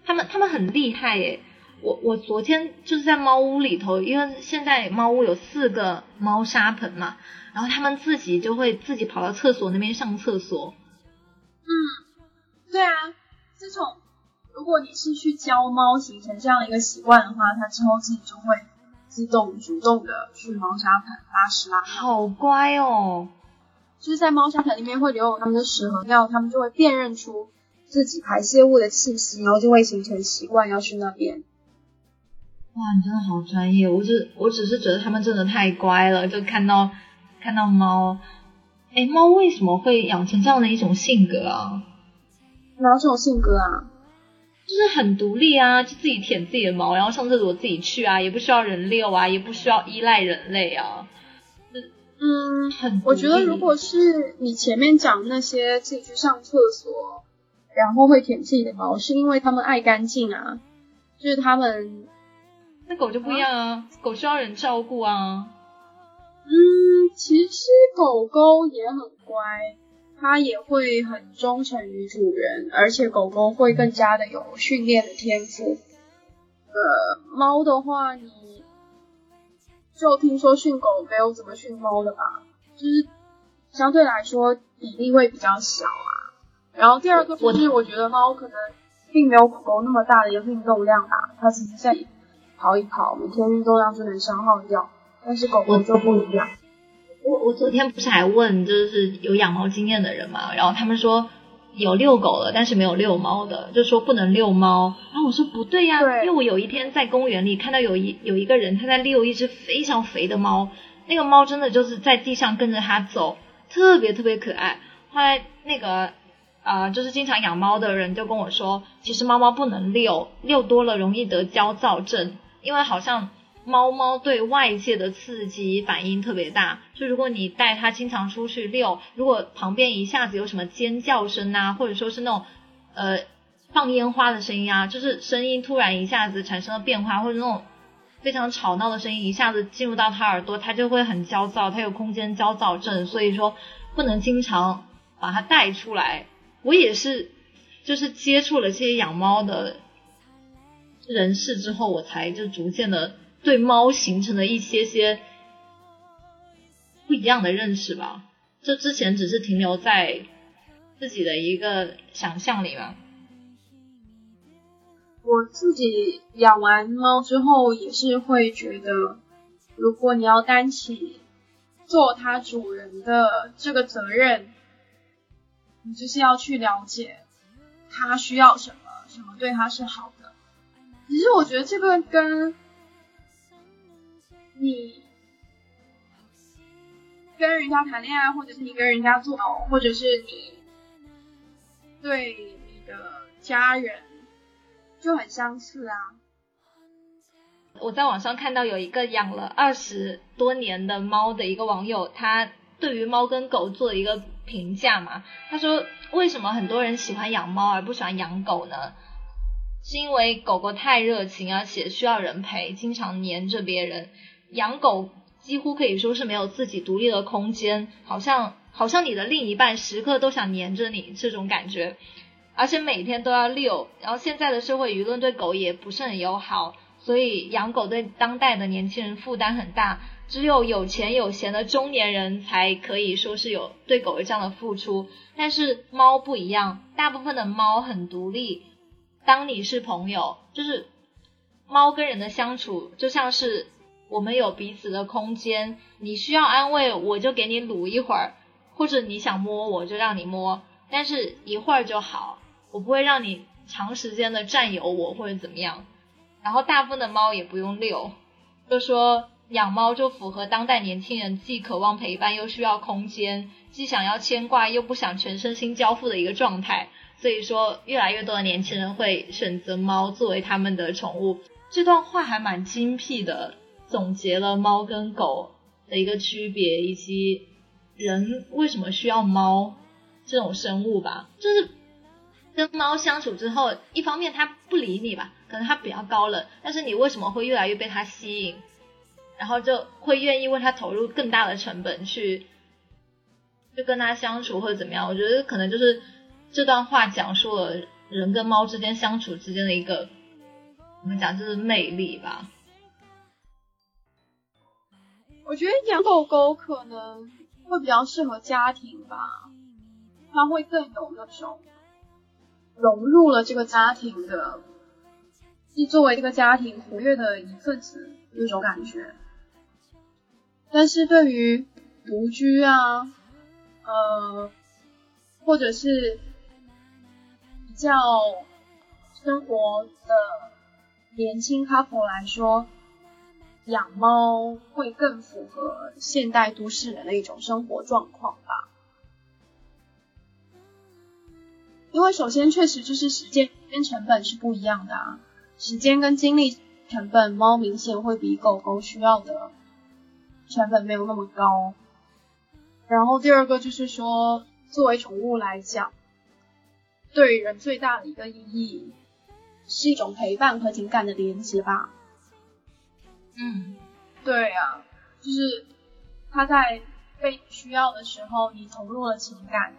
他们他们很厉害耶！我我昨天就是在猫屋里头，因为现在猫屋有四个猫砂盆嘛，然后他们自己就会自己跑到厕所那边上厕所。嗯对啊，这种如果你是去教猫形成这样一个习惯的话，它之后自己就会自动主动的去猫砂盆拉屎拉。好乖哦！就是在猫砂盆里面会留有它们的屎和尿，它们就会辨认出自己排泄物的气息，然后就会形成习惯要去那边。哇，你真的好专业！我只我只是觉得它们真的太乖了，就看到看到猫，哎，猫为什么会养成这样的一种性格啊？哪种性格啊？就是很独立啊，就自己舔自己的毛，然后上厕所自己去啊，也不需要人遛啊，也不需要依赖人类啊，嗯，很。我觉得如果是你前面讲那些自己去上厕所，然后会舔自己的毛，是因为它们爱干净啊，就是它们那狗就不一样啊，狗需要人照顾啊。嗯，其实狗狗也很乖，它也会很忠诚于主人，而且狗狗会更加的有训练的天赋。呃，猫的话，你就听说训狗没有怎么训猫的吧，就是相对来说比例会比较小啊。然后第二个就是我觉得猫可能并没有狗狗那么大的一个运动量吧，它只是在跑一跑，每天运动量就能消耗掉。但是狗狗就不一样。我我昨天不是还问，就是有养猫经验的人嘛，然后他们说有遛狗了，但是没有遛猫的，就说不能遛猫。然后我说不对呀、对因为我有一天在公园里看到有一有一个人他在遛一只非常肥的猫，那个猫真的就是在地上跟着他走，特别特别可爱。后来那个呃，就是经常养猫的人就跟我说，其实猫猫不能遛，遛多了容易得焦躁症，因为好像猫猫对外界的刺激反应特别大。就如果你带它经常出去遛，如果旁边一下子有什么尖叫声啊，或者说是那种呃放烟花的声音啊，就是声音突然一下子产生了变化，或者那种非常吵闹的声音一下子进入到它耳朵，它就会很焦躁，它有空间焦躁症，所以说不能经常把它带出来。我也是，就是接触了这些养猫的人士之后，我才就逐渐的对猫形成了一些些不一样的认识吧。这之前只是停留在自己的一个想象里嘛。我自己养完猫之后，也是会觉得，如果你要担起做它主人的这个责任，你就是要去了解它需要什么，什么对它是好的。其实我觉得这个跟你跟人家谈恋爱，或者是你跟人家做，或者是你对你的家人。就很相似啊。我在网上看到有一个养了二十多年的猫的一个网友，他对于猫跟狗做一个评价嘛。他说，为什么很多人喜欢养猫而不喜欢养狗呢？是因为狗狗太热情，而且需要人陪，经常黏着别人。养狗几乎可以说是没有自己独立的空间，好像好像你的另一半时刻都想黏着你这种感觉。而且每天都要遛，然后现在的社会舆论对狗也不是很友好，所以养狗对当代的年轻人负担很大。只有有钱有闲的中年人才可以说是有对狗有这样的付出。但是猫不一样，大部分的猫很独立。当你是朋友，就是猫跟人的相处就像是我们有彼此的空间，你需要安慰我就给你撸一会儿，或者你想摸我就让你摸，但是一会儿就好。我不会让你长时间的占有我或者怎么样。然后大部分的猫也不用遛，就说养猫就符合当代年轻人既渴望陪伴又需要空间，既想要牵挂又不想全身心交付的一个状态。所以说，越来越多的年轻人会选择猫作为他们的宠物。这段话还蛮精辟的，总结了猫跟狗的一个区别，以及人为什么需要猫这种生物吧。就是跟猫相处之后，一方面它不理你吧，可能它比较高冷，但是你为什么会越来越被它吸引，然后就会愿意为它投入更大的成本去，就跟它相处或者怎么样？我觉得可能就是。这段话讲述了人跟猫之间相处之间的一个，怎么讲，就是魅力吧。我觉得养狗狗可能会比较适合家庭吧，它会更有那种融入了这个家庭的，是作为这个家庭活跃的一份子那种感觉。但是对于独居啊，呃，或者是比。较生活的年轻 couple 来说，养猫会更符合现代都市人的一种生活状况吧。因为首先确实就是时间跟成本是不一样的啊，时间跟精力成本，猫明显会比狗狗需要的成本没有那么高。然后第二个就是说，作为宠物来讲。对人最大的一个意义，是一种陪伴和情感的连接吧。嗯，对呀，就是他在被需要的时候，你投入了情感，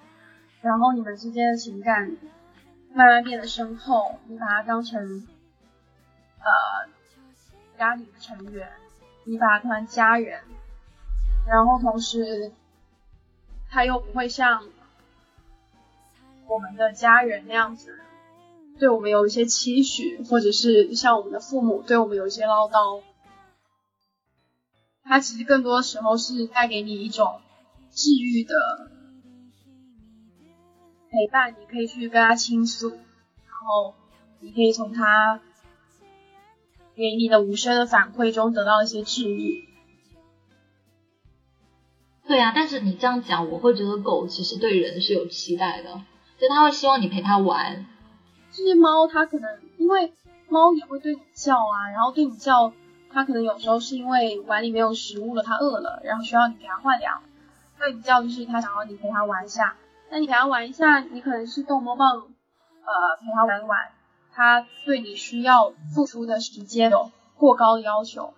然后你们之间的情感慢慢变得深厚，你把他当成呃家庭成员，你把他当家人，然后同时他又不会像。我们的家人那样子，对我们有一些期许，或者是像我们的父母对我们有一些唠叨，它其实更多的时候是带给你一种治愈的陪伴，你可以去跟他倾诉，然后你可以从他给你的无声的反馈中得到一些治愈。对啊，但是你这样讲，我会觉得狗其实对人是有期待的。就它会希望你陪它玩，就是猫，它可能因为猫也会对你叫啊，然后对你叫，它可能有时候是因为碗里没有食物了，它饿了，然后需要你给它换粮。对你叫就是它想要你陪它玩一下，那你陪它玩一下，你可能是逗猫棒，呃，陪它玩玩，它对你需要付出的时间有过高的要求。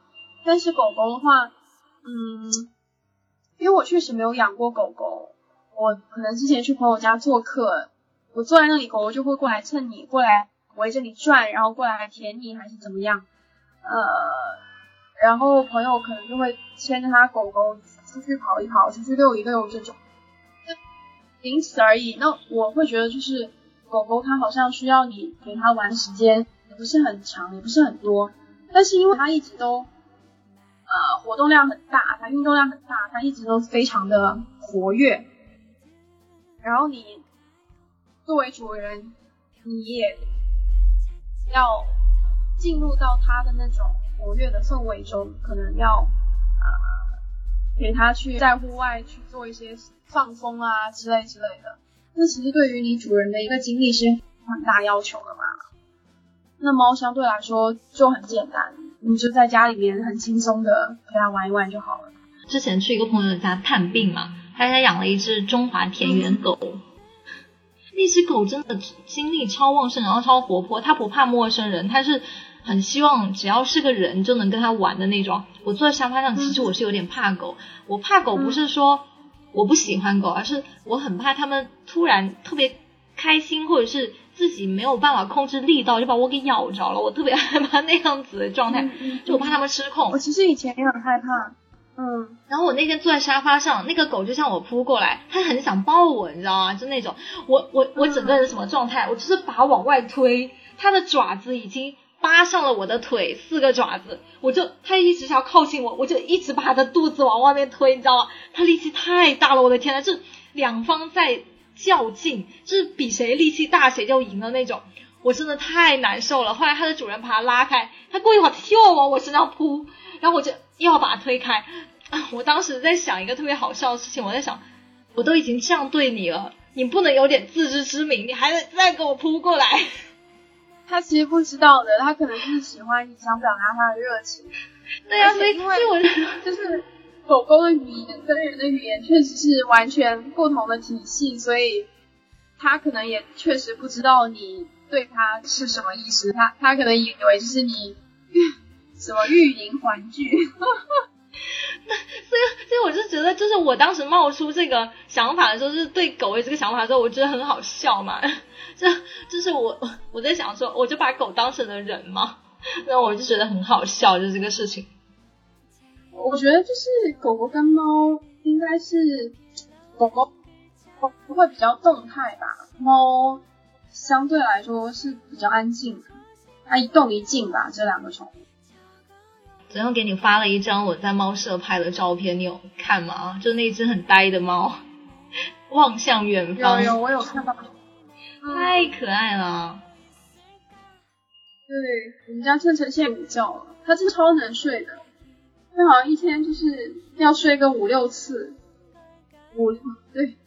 但是狗狗的话，嗯，因为我确实没有养过狗狗，我可能之前去朋友家做客。我坐在那里，狗狗就会过来蹭你，过来围着你转，然后过来舔你，还是怎么样？呃，然后朋友可能就会牵着他狗狗出去跑一跑，出去遛一遛这种，仅此而已。那我会觉得就是狗狗它好像需要你陪它玩时间也不是很长，也不是很多，但是因为它一直都呃活动量很大，它运动量很大，它一直都非常的活跃，然后你。作为主人，你也要进入到他的那种活跃的氛围中，可能要呃陪他去在户外去做一些放风啊之类之类的。那其实对于你主人的一个精力是很大要求的嘛。那猫相对来说就很简单，你就在家里面很轻松的陪它玩一玩就好了。之前去一个朋友家探病嘛，他家养了一只中华田园狗。那只狗真的精力超旺盛，然后超活泼，它不怕陌生人，它是很希望只要是个人就能跟它玩的那种。我坐在沙发上，其实我是有点怕狗。我怕狗不是说我不喜欢狗，而是我很怕它们突然特别开心，或者是自己没有办法控制力道就把我给咬着了。我特别害怕那样子的状态，就我怕它们失控。我其实以前也很害怕。嗯，然后我那天坐在沙发上，那个狗就向我扑过来，它很想抱我，你知道吗？就那种，我我我整个人什么状态？我就是把往外推，它的爪子已经扒上了我的腿，四个爪子，我就它一直想要靠近我，我就一直把它的肚子往外面推，你知道吗？它力气太大了，我的天呐，就两方在较劲，就是比谁力气大谁就赢的那种。我真的太难受了。后来它的主人把它拉开，它过一会儿又往我身上扑，然后我就又要把它推开。啊，我当时在想一个特别好笑的事情，我在想，我都已经这样对你了，你不能有点自知之明，你还得再给我扑过来。他其实不知道的，他可能就是喜欢你，想表达他的热情。对啊，所以因为所以我就是 狗狗的语言跟人的语言确实是完全不同的体系，所以他可能也确实不知道你对他是什么意思，他他可能以为就是你 什么欲迎还拒。所以，所以我就觉得，就是我当时冒出这个想法的时候，就是对狗的这个想法的时候，我觉得很好笑嘛。这就是我我在想说，我就把狗当成了人嘛，那我就觉得很好笑，就这个事情。我觉得就是狗狗跟猫应该是狗狗不会比较动态吧，猫相对来说是比较安静的，它一动一静吧，这两个宠物。昨天给你发了一张我在猫舍拍的照片，你有看吗？就那只很呆的猫，望向远方。有有，我有看到。太可爱了。对，我们家趁趁现在午觉了，它真的超能睡的，它好像一天就是要睡个五六次。五对，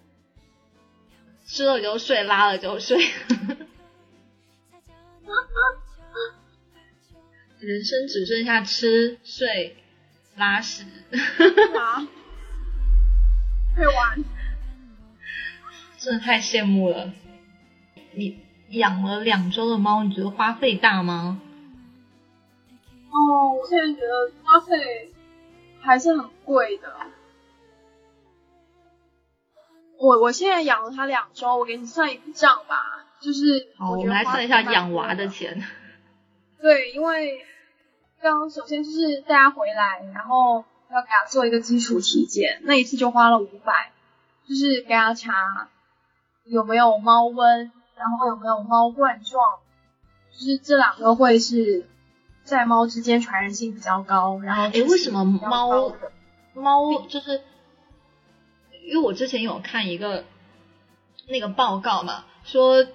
吃了就睡，拉了就睡。人生只剩下吃、睡、拉屎。啊！会玩。真的太羡慕了。你养了两周的猫，你觉得花费大吗？哦，我现在觉得花费还是很贵的。我我现在养了它两周，我给你算一笔账吧，就是好，我们来算一下养娃的钱。对，因为刚首先就是大家回来，然后要给他做一个基础体检，那一次就花了五百，就是给他查有没有猫瘟。然后有没有猫冠状？就是这两个会是在猫之间传染性比较高。然后，哎，为什么猫猫就是？因为我之前有看一个那个报告嘛，说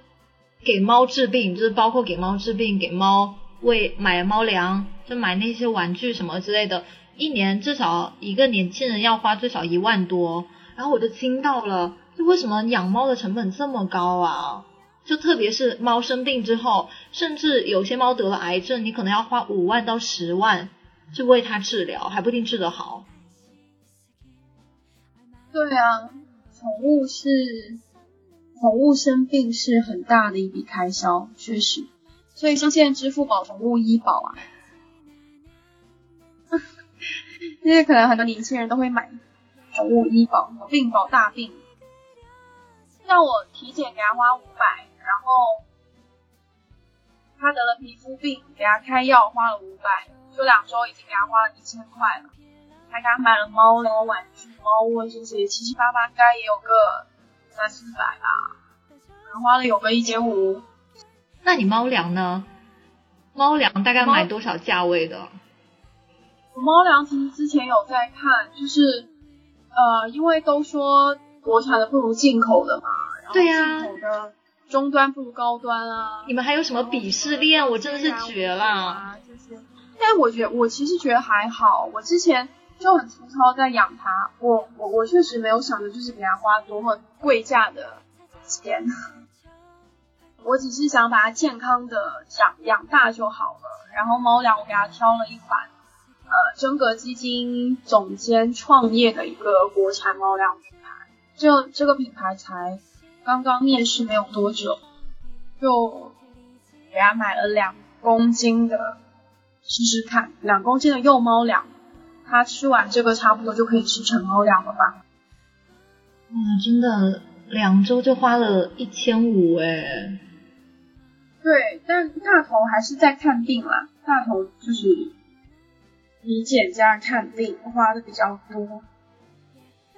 给猫治病，就是包括给猫治病、给猫喂买猫粮、就买那些玩具什么之类的，一年至少一个年轻人要花最少一万多。然后我就惊到了，就为什么养猫的成本这么高啊？就特别是猫生病之后，甚至有些猫得了癌症，你可能要花五万到十万去为它治疗，还不一定治得好。对啊，宠物是宠物生病是很大的一笔开销，确实。所以像现在支付宝宠物医保啊，因为可能很多年轻人都会买宠物医保，病保大病。像我体检给他花五百。然后他得了皮肤病，给他开药花了五百，就两周已经给他花了一千块了。还给他买了猫粮、玩具、猫窝这些，七七八八该也有个三四百吧，可能花了有个一千五。那你猫粮呢？猫粮大概买多少价位的？我猫粮其实之前有在看，就是呃，因为都说国产的不如进口的嘛，然后进口的。中端不如高端啊！你们还有什么鄙视链？我真的是绝了。这些，但我觉得我其实觉得还好。我之前就很粗糙在养它，我我我确实没有想着就是给它花多么贵价的钱，我只是想把它健康的养养大就好了。然后猫粮我给它挑了一款，呃，真格基金总监创业的一个国产猫粮品牌，这这个品牌才。刚刚面试没有多久，就给它买了两公斤的试试看，两公斤的幼猫粮，它吃完这个差不多就可以吃成猫粮了吧？哇，真的两周就花了一千五哎！对，但大头还是在看病啦，大头就是体检加看病花的比较多。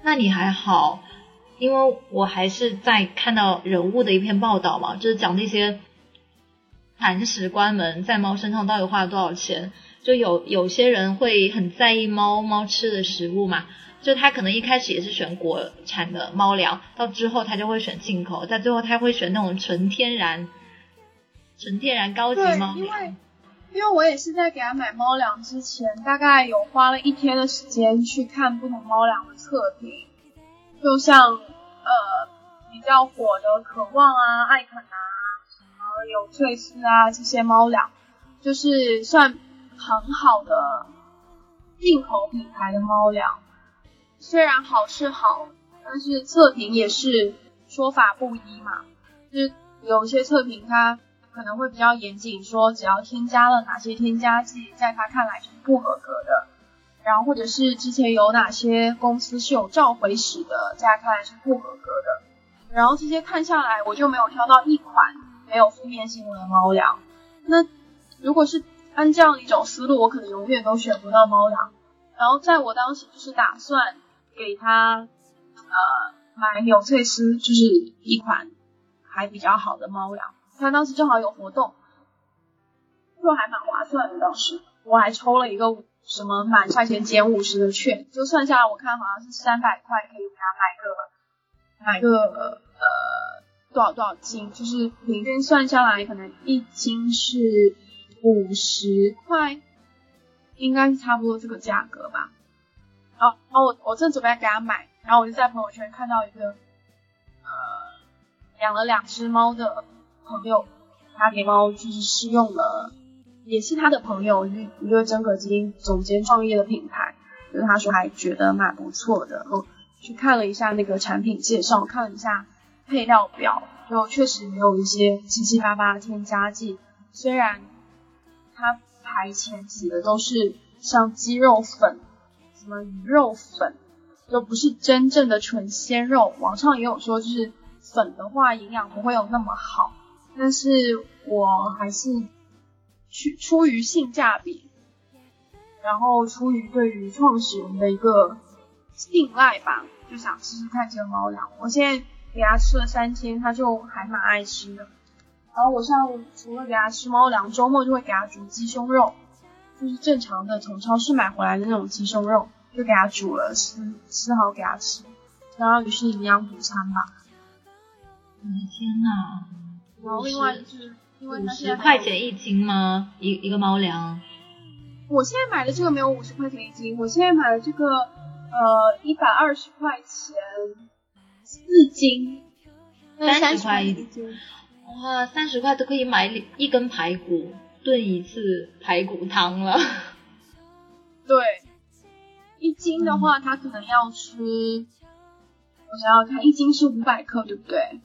那你还好。因为我还是在看到人物的一篇报道嘛，就是讲那些铲屎官们在猫身上到底花了多少钱，就有有些人会很在意猫猫吃的食物嘛，就他可能一开始也是选国产的猫粮，到之后他就会选进口，在最后他会选那种纯天然、纯天然高级猫粮。因为我也是在给他买猫粮之前，大概有花了一天的时间去看不同猫粮的测评，就像呃比较火的渴望啊、爱肯啊、什么有翠丝啊这些猫粮，就是算。很好的进口品牌的猫粮，虽然好是好，但是测评也是说法不一嘛。就是有些测评它可能会比较严谨，说只要添加了哪些添加剂，在他看来是不合格的。然后或者是之前有哪些公司是有召回史的，在他看来是不合格的。然后这些看下来，我就没有挑到一款没有负面新闻的猫粮。那如果是按这样一种思路，我可能永远都选不到猫粮。然后在我当时就是打算给他呃买纽翠丝，就是一款还比较好的猫粮。他当时正好有活动，就还蛮划算的。当时我还抽了一个什么满块钱减五十的券，就算下来我看好像是三百块可以给他买个买个呃多少多少斤，就是平均算下来可能一斤是。五十块，应该是差不多这个价格吧。哦哦，我我正准备给他买，然后我就在朋友圈看到一个，呃，养了两只猫的朋友，他给猫就是试用了，也是他的朋友，一一个真格基因总监创业的品牌，就是他说还觉得蛮不错的，我去看了一下那个产品介绍，看了一下配料表，就确实没有一些七七八八的添加剂，虽然。它排前几的都是像鸡肉粉、什么鱼肉粉，都不是真正的纯鲜肉。网上也有说，就是粉的话营养不会有那么好。但是我还是出出于性价比，然后出于对于创始人的一个信赖吧，就想试试看这个猫粮。我现在给它吃了三天，它就还蛮爱吃的。然后我像除了给它吃猫粮，周末就会给它煮鸡胸肉，就是正常的从超市买回来的那种鸡胸肉，就给它煮了吃吃好给它吃，相当于是营养补餐吧。我的天呐！然后另外就是因为它十块钱一斤吗？一一个猫粮？我现在买的这个没有五十块钱一斤，我现在买的这个呃一百二十块钱四斤，三十块一斤。哇，三十块都可以买一根排骨炖一次排骨汤了。对，一斤的话，它可能要吃，我想想看，一斤是五百克，对不对？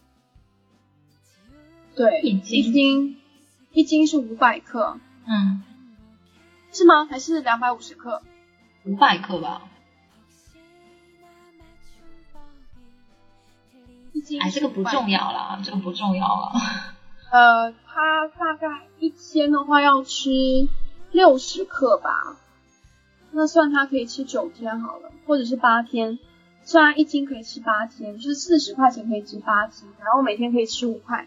对，一斤，一斤是五百克。嗯，是吗？还是两百五十克？五百克吧。哎，这个不重要了，这个不重要了。呃，他大概一天的话要吃六十克吧，那算他可以吃九天好了，或者是八天。虽然一斤可以吃八天，就是四十块钱可以吃八斤，然后每天可以吃五块，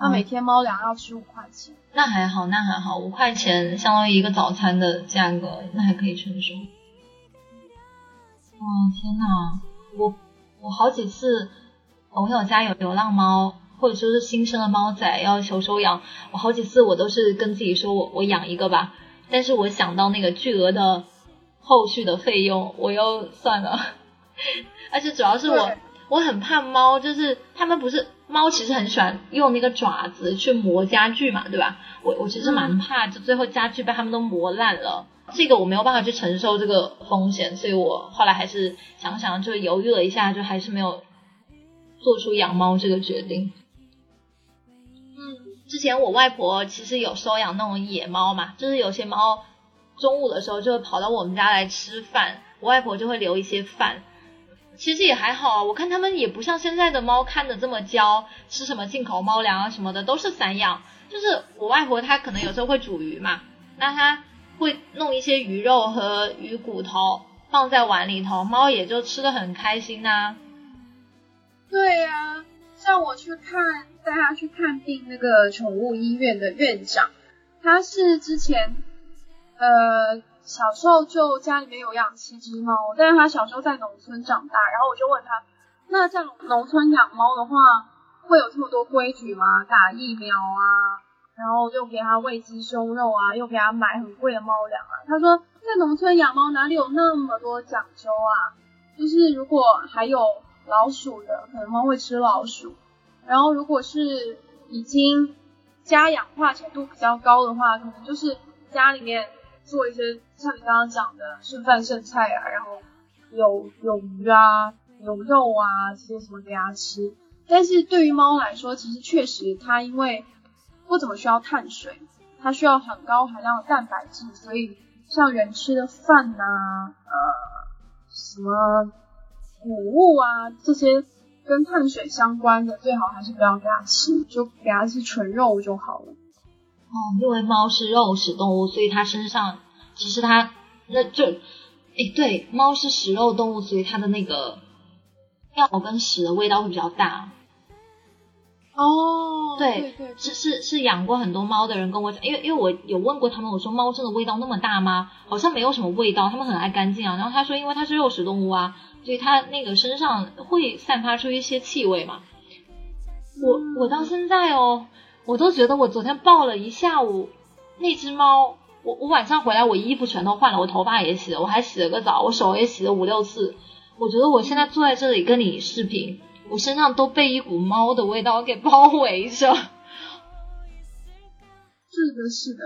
那每天猫粮要吃五块钱。那还好，那还好，五块钱相当于一个早餐的价格，那还可以承受。哦天呐，我我好几次。朋友家有流浪猫，或者说是新生的猫仔要求收养，我好几次我都是跟自己说我我养一个吧，但是我想到那个巨额的后续的费用，我又算了。而且主要是我我很怕猫，就是他们不是猫，其实很喜欢用那个爪子去磨家具嘛，对吧？我我其实蛮怕，就最后家具被他们都磨烂了，这个我没有办法去承受这个风险，所以我后来还是想想就犹豫了一下，就还是没有。做出养猫这个决定。嗯，之前我外婆其实有收养那种野猫嘛，就是有些猫中午的时候就会跑到我们家来吃饭，我外婆就会留一些饭。其实也还好啊，我看他们也不像现在的猫看的这么娇，吃什么进口猫粮啊什么的都是散养。就是我外婆她可能有时候会煮鱼嘛，那她会弄一些鱼肉和鱼骨头放在碗里头，猫也就吃的很开心呐。对呀，像我去看带它去看病那个宠物医院的院长，他是之前呃，小时候就家里面有养七只猫，但是他小时候在农村长大，然后我就问他，那在农村养猫的话，会有这么多规矩吗？打疫苗啊，然后又给他喂鸡胸肉啊，又给他买很贵的猫粮啊。他说，在农村养猫哪里有那么多讲究啊？就是如果还有老鼠的，可能猫会吃老鼠，然后如果是已经家养化程度比较高的话，可能就是家里面。做一些像你刚刚讲的剩饭剩菜啊，然后有有鱼啊，有肉啊，这些什么给它吃。但是对于猫来说，其实确实它因为不怎么需要碳水，它需要很高含量的蛋白质，所以像人吃的饭呐，呃，什么谷物啊这些跟碳水相关的，最好还是不要给它吃，就给它吃纯肉就好了。哦，因为猫是肉食动物，所以它身上其实它那就，哎，对，猫是食肉动物，所以它的那个尿跟屎的味道会比较大。哦，对对，是是是养过很多猫的人跟我讲，因为因为我有问过他们，我说猫真的味道那么大吗？好像没有什么味道，他们很爱干净啊。然后他说，因为它是肉食动物啊，所以它那个身上会散发出一些气味嘛。我我到现在哦。我都觉得我昨天抱了一下午那只猫，我我晚上回来我衣服全都换了，我头发也洗了，我还洗了个澡，我手也洗了五六次。我觉得我现在坐在这里跟你视频，我身上都被一股猫的味道给包围着。是的，是的，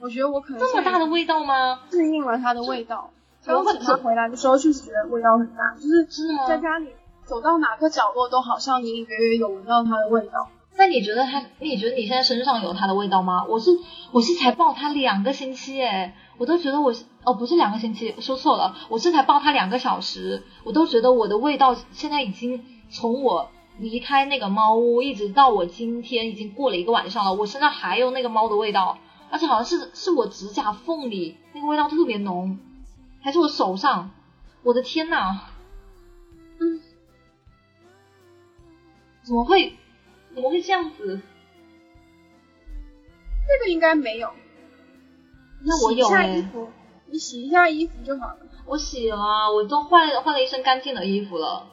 我觉得我可能这么大的味道吗？适应了它的味道。刚请它回来的时候确实觉得味道很大，就是在家里走到哪个角落都好像隐隐约约有闻到它的味道。那你觉得他？你觉得你现在身上有他的味道吗？我是我是才抱他两个星期诶，我都觉得我是哦不是两个星期，说错了，我是才抱他两个小时，我都觉得我的味道现在已经从我离开那个猫屋一直到我今天已经过了一个晚上了，我身上还有那个猫的味道，而且好像是是我指甲缝里那个味道特别浓，还是我手上，我的天呐，嗯，怎么会？怎么会这样子？这个应该没有。那我有哎。你洗一下衣服就好了。我洗了，我都换换了一身干净的衣服了。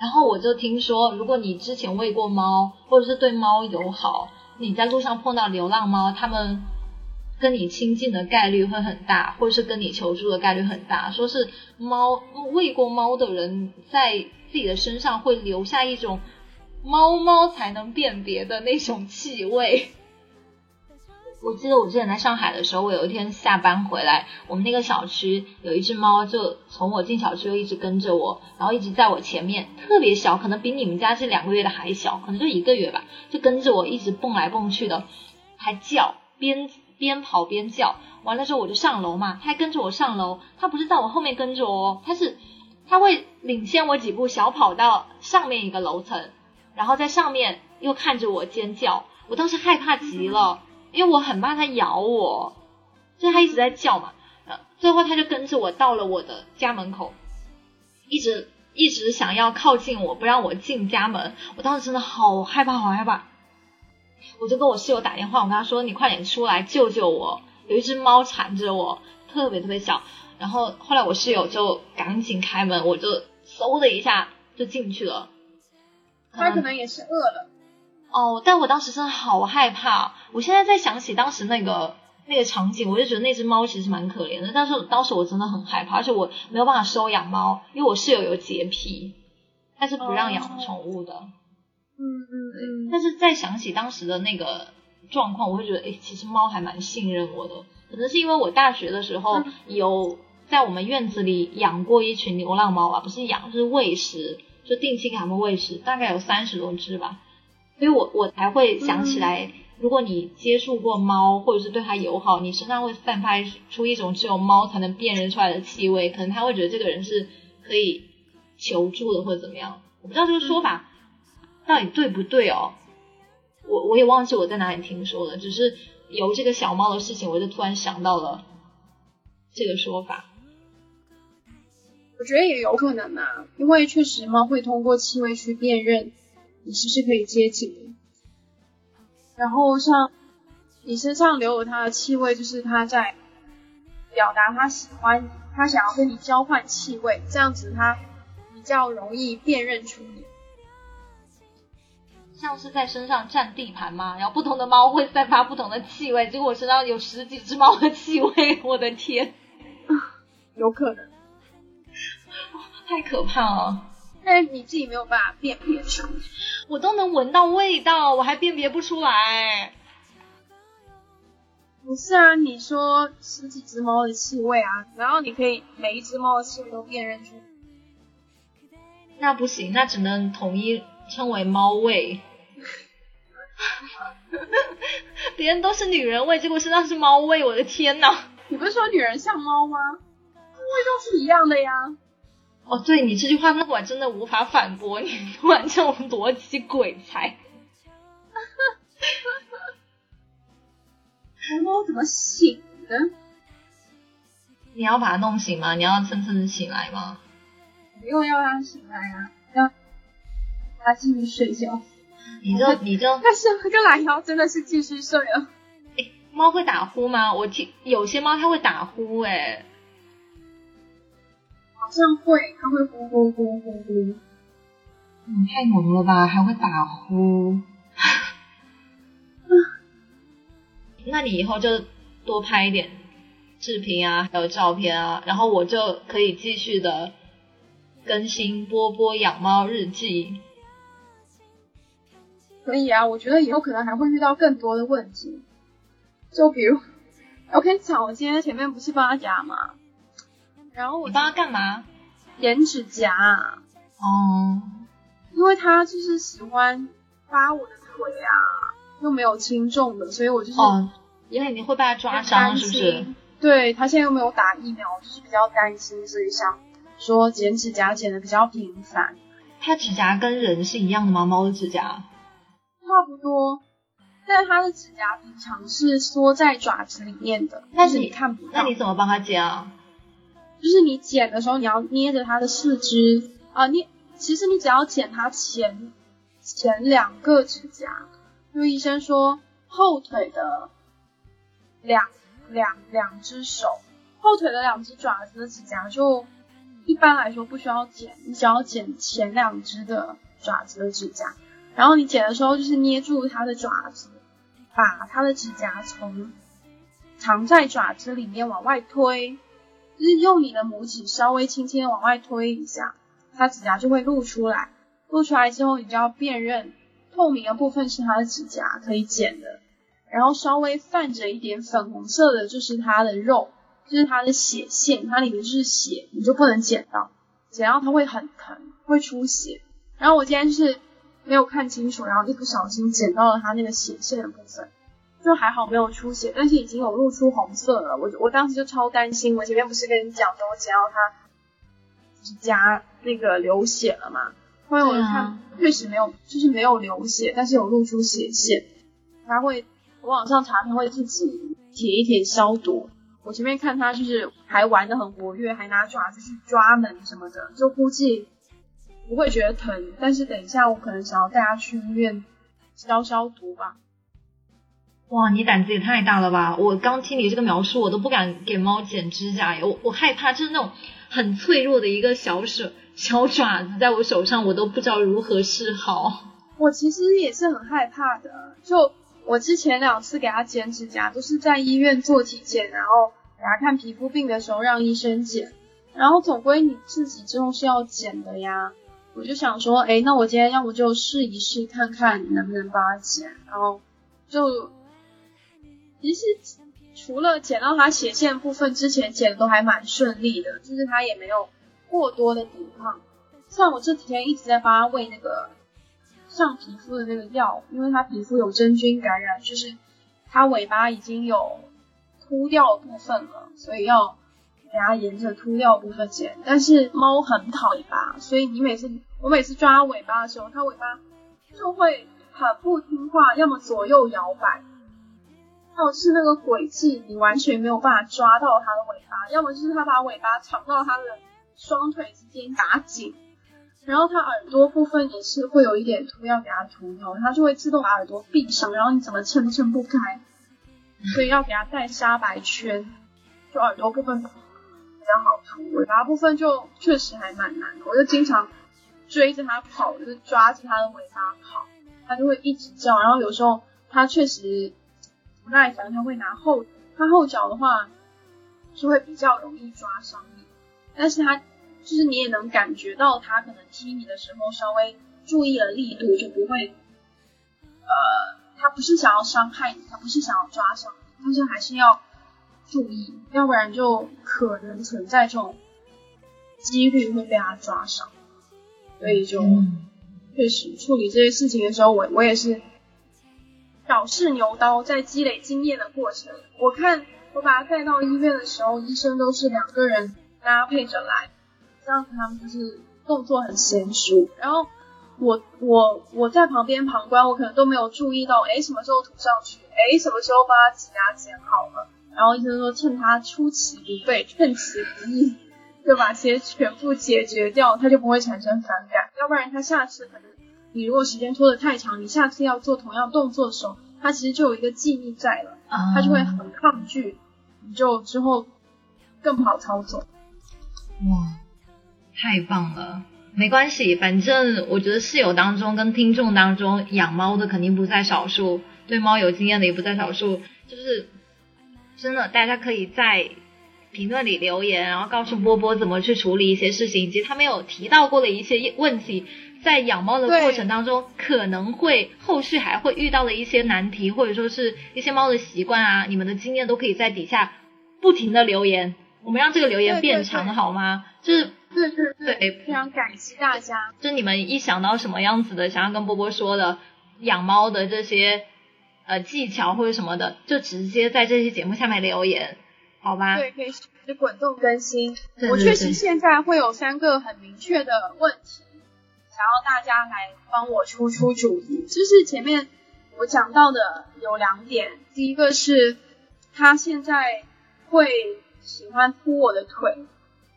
然后我就听说，如果你之前喂过猫，或者是对猫友好，你在路上碰到流浪猫，它们跟你亲近的概率会很大，或者是跟你求助的概率很大。说是猫喂过猫的人，在自己的身上会留下一种。猫猫才能辨别的那种气味。我记得我之前在上海的时候，我有一天下班回来，我们那个小区有一只猫，就从我进小区就一直跟着我，然后一直在我前面，特别小，可能比你们家这两个月的还小，可能就一个月吧，就跟着我一直蹦来蹦去的，还叫，边边跑边叫。完了之后我就上楼嘛，它还跟着我上楼，它不是在我后面跟着我哦，它是它会领先我几步，小跑到上面一个楼层。然后在上面又看着我尖叫，我当时害怕极了，因为我很怕它咬我，所以它一直在叫嘛。呃最后它就跟着我到了我的家门口，一直一直想要靠近我，不让我进家门。我当时真的好害怕，好害怕。我就跟我室友打电话，我跟他说：“你快点出来救救我，有一只猫缠着我，特别特别小。”然后后来我室友就赶紧开门，我就嗖的一下就进去了。他可能也是饿了，哦，但我当时真的好害怕。我现在在想起当时那个那个场景，我就觉得那只猫其实蛮可怜的。但是当时我真的很害怕，而且我没有办法收养猫，因为我室友有洁癖，他是不让养宠物的。嗯嗯嗯。但是再想起当时的那个状况，我会觉得，哎，其实猫还蛮信任我的。可能是因为我大学的时候有在我们院子里养过一群流浪猫吧，不是养，就是喂食。就定期给他们喂食，大概有三十多只吧，所以我我才会想起来，如果你接触过猫，或者是对它友好，你身上会散发出一种只有猫才能辨认出来的气味，可能它会觉得这个人是可以求助的，或者怎么样。我不知道这个说法到底对不对哦，我我也忘记我在哪里听说的，只是由这个小猫的事情，我就突然想到了这个说法。我觉得也有可能啊，因为确实猫会通过气味去辨认你是不是可以接近的。然后像你身上留有它的气味，就是它在表达它喜欢你，他想要跟你交换气味，这样子它比较容易辨认出你。像是在身上占地盘吗？然后不同的猫会散发不同的气味，结果我身上有十几只猫的气味，我的天，有可能，太可怕了。但是你自己没有办法辨别出，我都能闻到味道，我还辨别不出来。不是啊，你说十几只猫的气味啊，然后你可以每一只猫的气味都辨认出，那不行，那只能统一称为猫味。别人都是女人味，结果身上是猫味，我的天呐！你不是说女人像猫吗？味道是一样的呀。哦，对你这句话，那我真的无法反驳你，突然这种逻辑鬼才。红猫怎么醒的？你要把它弄醒吗？你要蹭蹭醒来吗？不用要它醒来啊，要它继续睡觉。你就你就，但是那个懒腰真的是继续睡了。哎，猫会打呼吗？我听有些猫它会打呼，哎，好像会，它会呼呼呼呼呼。你，太萌了吧，还会打呼。那你以后就多拍一点视频啊，还有照片啊，然后我就可以继续的更新波波养猫日记。可以啊，我觉得以后可能还会遇到更多的问题，就比如，我跟你讲，我今天前面不是帮他夹吗，然后我帮他干嘛？剪指甲。哦。因为他就是喜欢扒我的腿啊，又没有轻重的，所以我就是。哦。因为你会被他抓伤，是不是？对他现在又没有打疫苗，就是比较担心，所以想说剪指甲剪的比较频繁。它指甲跟人是一样的吗？猫的指甲？差不多，但是它的指甲平常是缩在爪子里面的，但是你看不到。那你怎么帮它剪啊？就是你剪的时候，你要捏着它的四肢啊，你其实你只要剪它前前两个指甲，因为医生说后腿的两两两只手，后腿的两只爪子的指甲就一般来说不需要剪，你只要剪前两只的爪子的指甲。然后你剪的时候，就是捏住它的爪子，把它的指甲从藏在爪子里面往外推，就是用你的拇指稍微轻轻往外推一下，它指甲就会露出来。露出来之后，你就要辨认透明的部分是它的指甲可以剪的，然后稍微泛着一点粉红色的，就是它的肉，就是它的血线，它里面就是血，你就不能剪到，剪到它会很疼，会出血。然后我今天是。没有看清楚，然后一不小心剪到了它那个血线的部分，就还好没有出血，但是已经有露出红色了。我我当时就超担心，我前面不是跟你讲的，我剪到它指甲那个流血了嘛？后来我看确实没有，就是没有流血，但是有露出血线。他会，我网上查他会自己舔一舔消毒。我前面看他就是还玩的很活跃，还拿爪子去抓门什么的，就估计。不会觉得疼，但是等一下我可能想要带它去医院消消毒吧。哇，你胆子也太大了吧！我刚听你这个描述，我都不敢给猫剪指甲耶，我我害怕，就是那种很脆弱的一个小手小爪子在我手上，我都不知道如何是好。我其实也是很害怕的，就我之前两次给它剪指甲，都是在医院做体检，然后给它看皮肤病的时候让医生剪，然后总归你自己之后是要剪的呀。我就想说，哎，那我今天要不就试一试，看看能不能帮它剪。然后就其实除了剪到他斜线部分之前，剪的都还蛮顺利的，就是他也没有过多的抵抗。像我这几天一直在帮他喂那个上皮肤的那个药，因为他皮肤有真菌感染，就是他尾巴已经有秃掉的部分了，所以要。给它沿着秃掉的部分剪，但是猫很讨尾巴，所以你每次我每次抓尾巴的时候，它尾巴就会很不听话，要么左右摇摆，要么是那个轨迹你完全没有办法抓到它的尾巴，要么就是它把尾巴藏到它的双腿之间打紧，然后它耳朵部分也是会有一点秃，要给它涂掉，它就会自动把耳朵闭上，然后你怎么撑都撑不开，所以要给它戴沙白圈。就耳朵部分比较好涂，尾巴部分就确实还蛮难的。我就经常追着它跑，就是抓着它的尾巴跑，它就会一直叫。然后有时候它确实不耐烦，他会拿后他后脚的话就会比较容易抓伤你，但是他就是你也能感觉到他可能踢你的时候稍微注意了力度，就不会呃。他不是想要伤害你，他不是想要抓伤你，但是还是要注意，要不然就可能存在这种几率会被他抓伤。所以就确实处理这些事情的时候，我我也是小试牛刀，在积累经验的过程。我看我把他带到医院的时候，医生都是两个人搭配着来，这样他们就是动作很娴熟，然后。我我我在旁边旁观，我可能都没有注意到，哎，什么时候涂上去？哎，什么时候把它挤压剪好了？然后医生说，趁他出其不备，趁其不意，就把些全部解决掉，他就不会产生反感。要不然他下次可能，你如果时间拖得太长，你下次要做同样动作的时候，它其实就有一个记忆在了，它就会很抗拒，你就之后更不好操作。哇，太棒了！没关系，反正我觉得室友当中跟听众当中养猫的肯定不在少数，对猫有经验的也不在少数。就是真的，大家可以在评论里留言，然后告诉波波怎么去处理一些事情，以及他没有提到过的一些问题，在养猫的过程当中可能会后续还会遇到的一些难题，或者说是一些猫的习惯啊，你们的经验都可以在底下不停的留言，我们让这个留言变长好吗？就是。对对对，非常感激大家。就你们一想到什么样子的，想要跟波波说的养猫的这些呃技巧或者什么的，就直接在这期节目下面留言，好吧？对，可以就滚动更新。我确实现在会有三个很明确的问题，想要大家来帮我出出主意。就是前面我讲到的有两点，第一个是他现在会喜欢扑我的腿。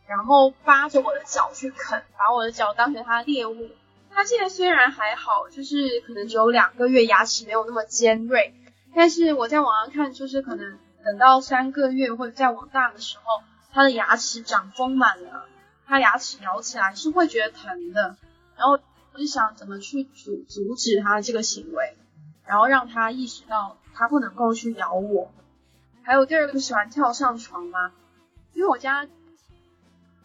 然后扒着我的脚去啃，把我的脚当成它猎物。它现在虽然还好，就是可能只有两个月，牙齿没有那么尖锐，但是我在网上看，就是可能等到三个月或者再往大的时候，它的牙齿长丰满了，它牙齿咬起来是会觉得疼的。然后我就想怎么去阻阻止他这个行为，然后让他意识到他不能够去咬我。还有第二个喜欢跳上床吗？因为我家。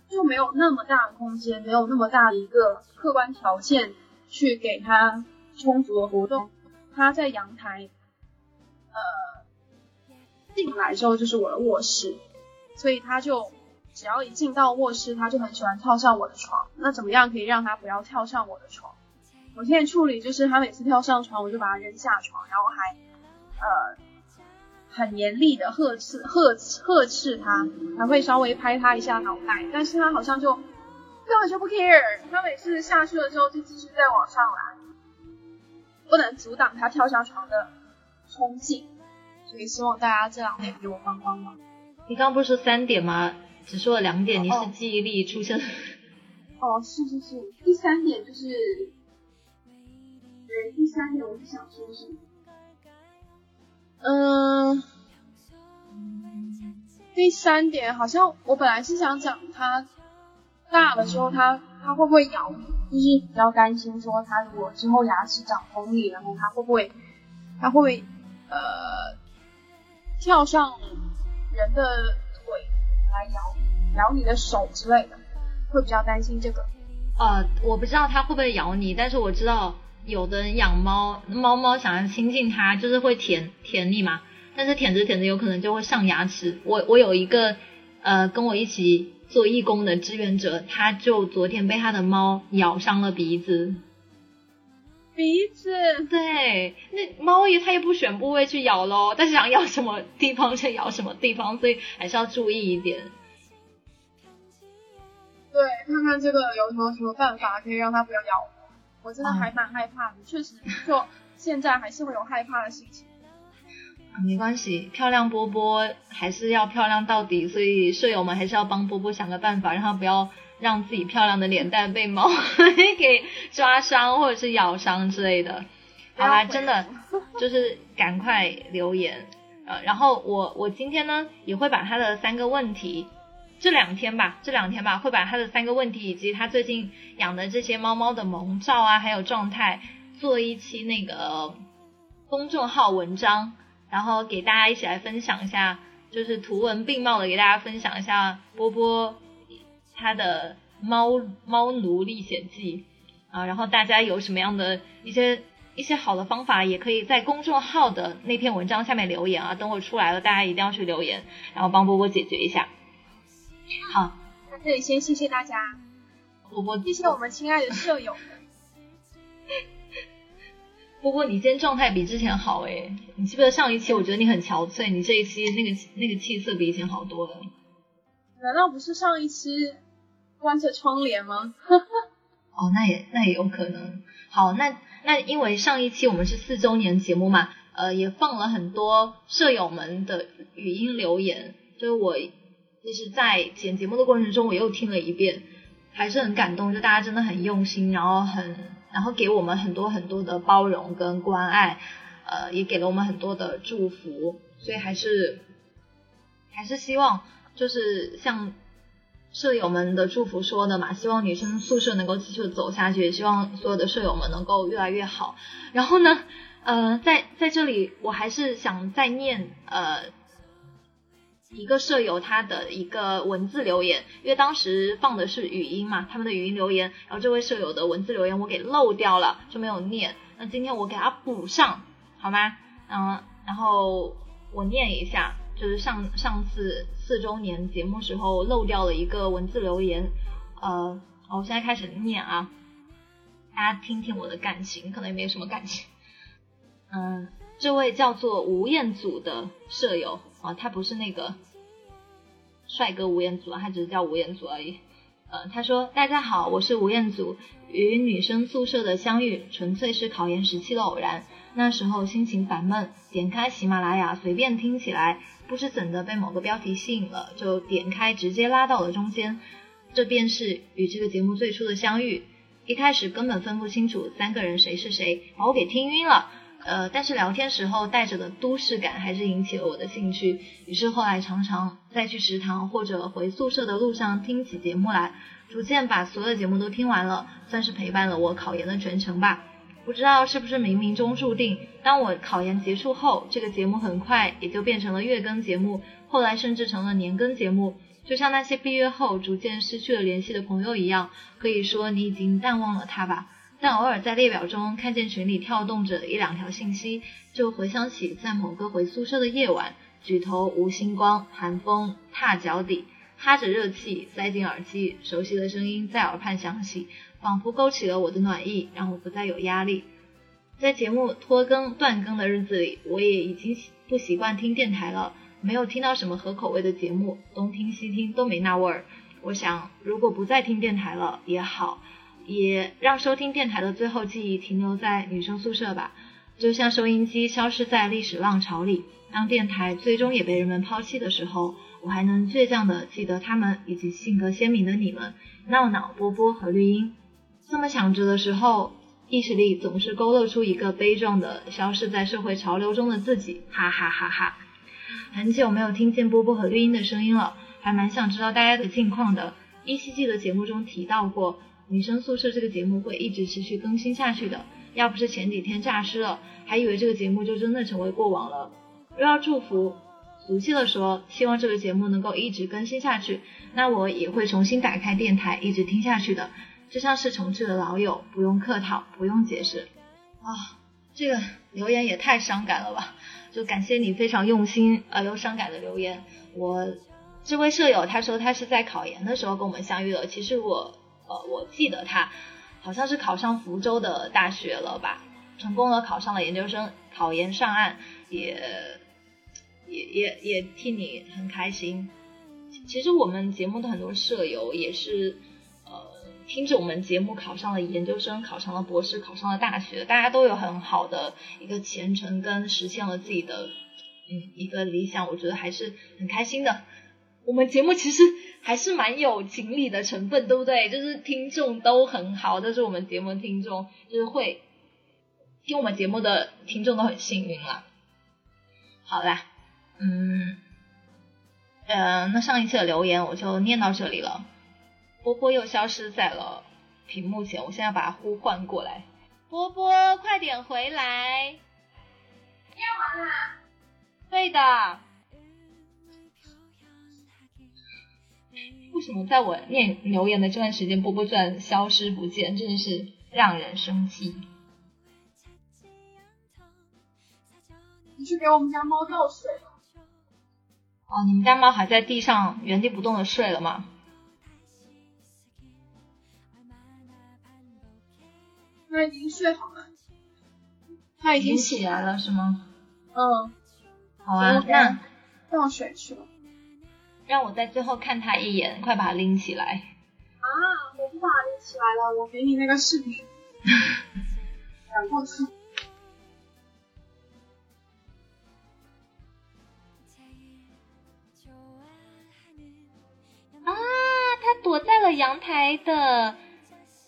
就没有那么大的空间，没有那么大的一个客观条件去给他充足的活动。他在阳台，呃，进来之后就是我的卧室，所以他就只要一进到卧室，他就很喜欢跳上我的床。那怎么样可以让他不要跳上我的床？我现在处理就是他每次跳上床，我就把他扔下床，然后还呃。很严厉的呵斥呵呵斥他，还会稍微拍他一下脑袋，但是他好像就根本就不 care，他每次下去了之后就继续再往上来，不能阻挡他跳下床的冲劲，所以希望大家这两天给我帮帮忙。你刚不是说三点吗？只说了两点，你是记忆力出现了。哦，是是是，第三点就是，对，第三点我是想说什么？嗯，第三点好像我本来是想讲他大了之后他他会不会咬你，就是比较担心说他如果之后牙齿长锋利，然后他会不会他会不会呃跳上人的腿来咬你，咬你的手之类的，会比较担心这个。呃，我不知道它会不会咬你，但是我知道。有的人养猫，猫猫想要亲近它，就是会舔舔你嘛。但是舔着舔着，有可能就会上牙齿。我我有一个呃跟我一起做义工的志愿者，他就昨天被他的猫咬伤了鼻子。鼻子？对，那猫也它也不选部位去咬喽，但是想咬什么地方就咬什么地方，所以还是要注意一点。对，看看这个有什么什么办法可以让它不要咬。我我真的还蛮害怕的，确实，就现在还是会有害怕的心情。没关系，漂亮波波还是要漂亮到底，所以舍友们还是要帮波波想个办法，让他不要让自己漂亮的脸蛋被猫 给抓伤或者是咬伤之类的。好啦，真的 就是赶快留言，呃，然后我我今天呢也会把他的三个问题，这两天吧，这两天吧，会把他的三个问题以及他最近养的这些猫猫的萌照啊，还有状态，做一期那个公众号文章，然后给大家一起来分享一下，就是图文并茂的给大家分享一下波波他的猫猫奴历险记啊，然后大家有什么样的一些。一些好的方法，也可以在公众号的那篇文章下面留言啊。等我出来了，大家一定要去留言，然后帮波波解决一下。好，在这里先谢谢大家，波波，谢谢我们亲爱的舍友。波波，你今天状态比之前好诶，你记不记得上一期我觉得你很憔悴，你这一期那个那个气色比以前好多了。难道不是上一期关着窗帘吗？哦，那也那也有可能。好，那。那因为上一期我们是四周年节目嘛，呃，也放了很多舍友们的语音留言，就是我就是在剪节目的过程中，我又听了一遍，还是很感动，就大家真的很用心，然后很然后给我们很多很多的包容跟关爱，呃，也给了我们很多的祝福，所以还是还是希望就是像。舍友们的祝福说的嘛，希望女生宿舍能够继续走下去，也希望所有的舍友们能够越来越好。然后呢，呃，在在这里我还是想再念呃一个舍友他的一个文字留言，因为当时放的是语音嘛，他们的语音留言，然后这位舍友的文字留言我给漏掉了，就没有念。那今天我给他补上，好吗？嗯，然后我念一下。就是上上次四周年节目时候漏掉了一个文字留言，呃，我现在开始念啊，大家听听我的感情，可能也没有什么感情。嗯，这位叫做吴彦祖的舍友啊，他不是那个帅哥吴彦祖啊，他只是叫吴彦祖而已。呃，他说：“大家好，我是吴彦祖，与女生宿舍的相遇纯粹是考研时期的偶然。那时候心情烦闷，点开喜马拉雅随便听起来。”不知怎的被某个标题吸引了，就点开，直接拉到了中间。这便是与这个节目最初的相遇。一开始根本分不清楚三个人谁是谁，把我给听晕了。呃，但是聊天时候带着的都市感还是引起了我的兴趣。于是后来常常在去食堂或者回宿舍的路上听起节目来，逐渐把所有节目都听完了，算是陪伴了我考研的全程吧。不知道是不是冥冥中注定，当我考研结束后，这个节目很快也就变成了月更节目，后来甚至成了年更节目。就像那些毕业后逐渐失去了联系的朋友一样，可以说你已经淡忘了他吧。但偶尔在列表中看见群里跳动着一两条信息，就回想起在某个回宿舍的夜晚，举头无星光，寒风踏脚底，哈着热气塞进耳机，熟悉的声音在耳畔响起。仿佛勾起了我的暖意，让我不再有压力。在节目拖更断更的日子里，我也已经不习惯听电台了，没有听到什么合口味的节目，东听西听都没那味儿。我想，如果不再听电台了也好，也让收听电台的最后记忆停留在女生宿舍吧。就像收音机消失在历史浪潮里，当电台最终也被人们抛弃的时候，我还能倔强的记得他们以及性格鲜明的你们，闹闹、波波和绿茵。这么想着的时候，意识里总是勾勒出一个悲壮的、消失在社会潮流中的自己，哈哈哈哈！很久没有听见波波和绿茵的声音了，还蛮想知道大家的近况的。依稀记得节目中提到过，女生宿舍这个节目会一直持续更新下去的。要不是前几天诈尸了，还以为这个节目就真的成为过往了。若要祝福，俗气的说，希望这个节目能够一直更新下去，那我也会重新打开电台，一直听下去的。就像是重聚的老友，不用客套，不用解释。啊，这个留言也太伤感了吧！就感谢你非常用心而又伤感的留言。我这位舍友他说他是在考研的时候跟我们相遇的，其实我呃我记得他好像是考上福州的大学了吧，成功的考上了研究生，考研上岸，也也也也替你很开心。其实我们节目的很多舍友也是。呃听着我们节目考上了研究生，考上了博士，考上了大学，大家都有很好的一个前程跟实现了自己的嗯一个理想，我觉得还是很开心的。我们节目其实还是蛮有情理的成分，对不对？就是听众都很好，但是我们节目听众，就是会听我们节目的听众都很幸运啦。好啦，嗯，呃，那上一次的留言我就念到这里了。波波又消失在了屏幕前，我现在把它呼唤过来。波波，快点回来！念完了。对的。为什么在我念留言的这段时间，波波突然消失不见？真的是让人生气。你去给我们家猫倒水了。哦，你们家猫还在地上原地不动的睡了吗？它已经睡好了。它已经起来了是吗？嗯。好啊，那倒水去了。让我在最后看他一眼，快把它拎起来。啊，我不把它拎起来了，我给你那个视频。赶过去。啊，它躲在了阳台的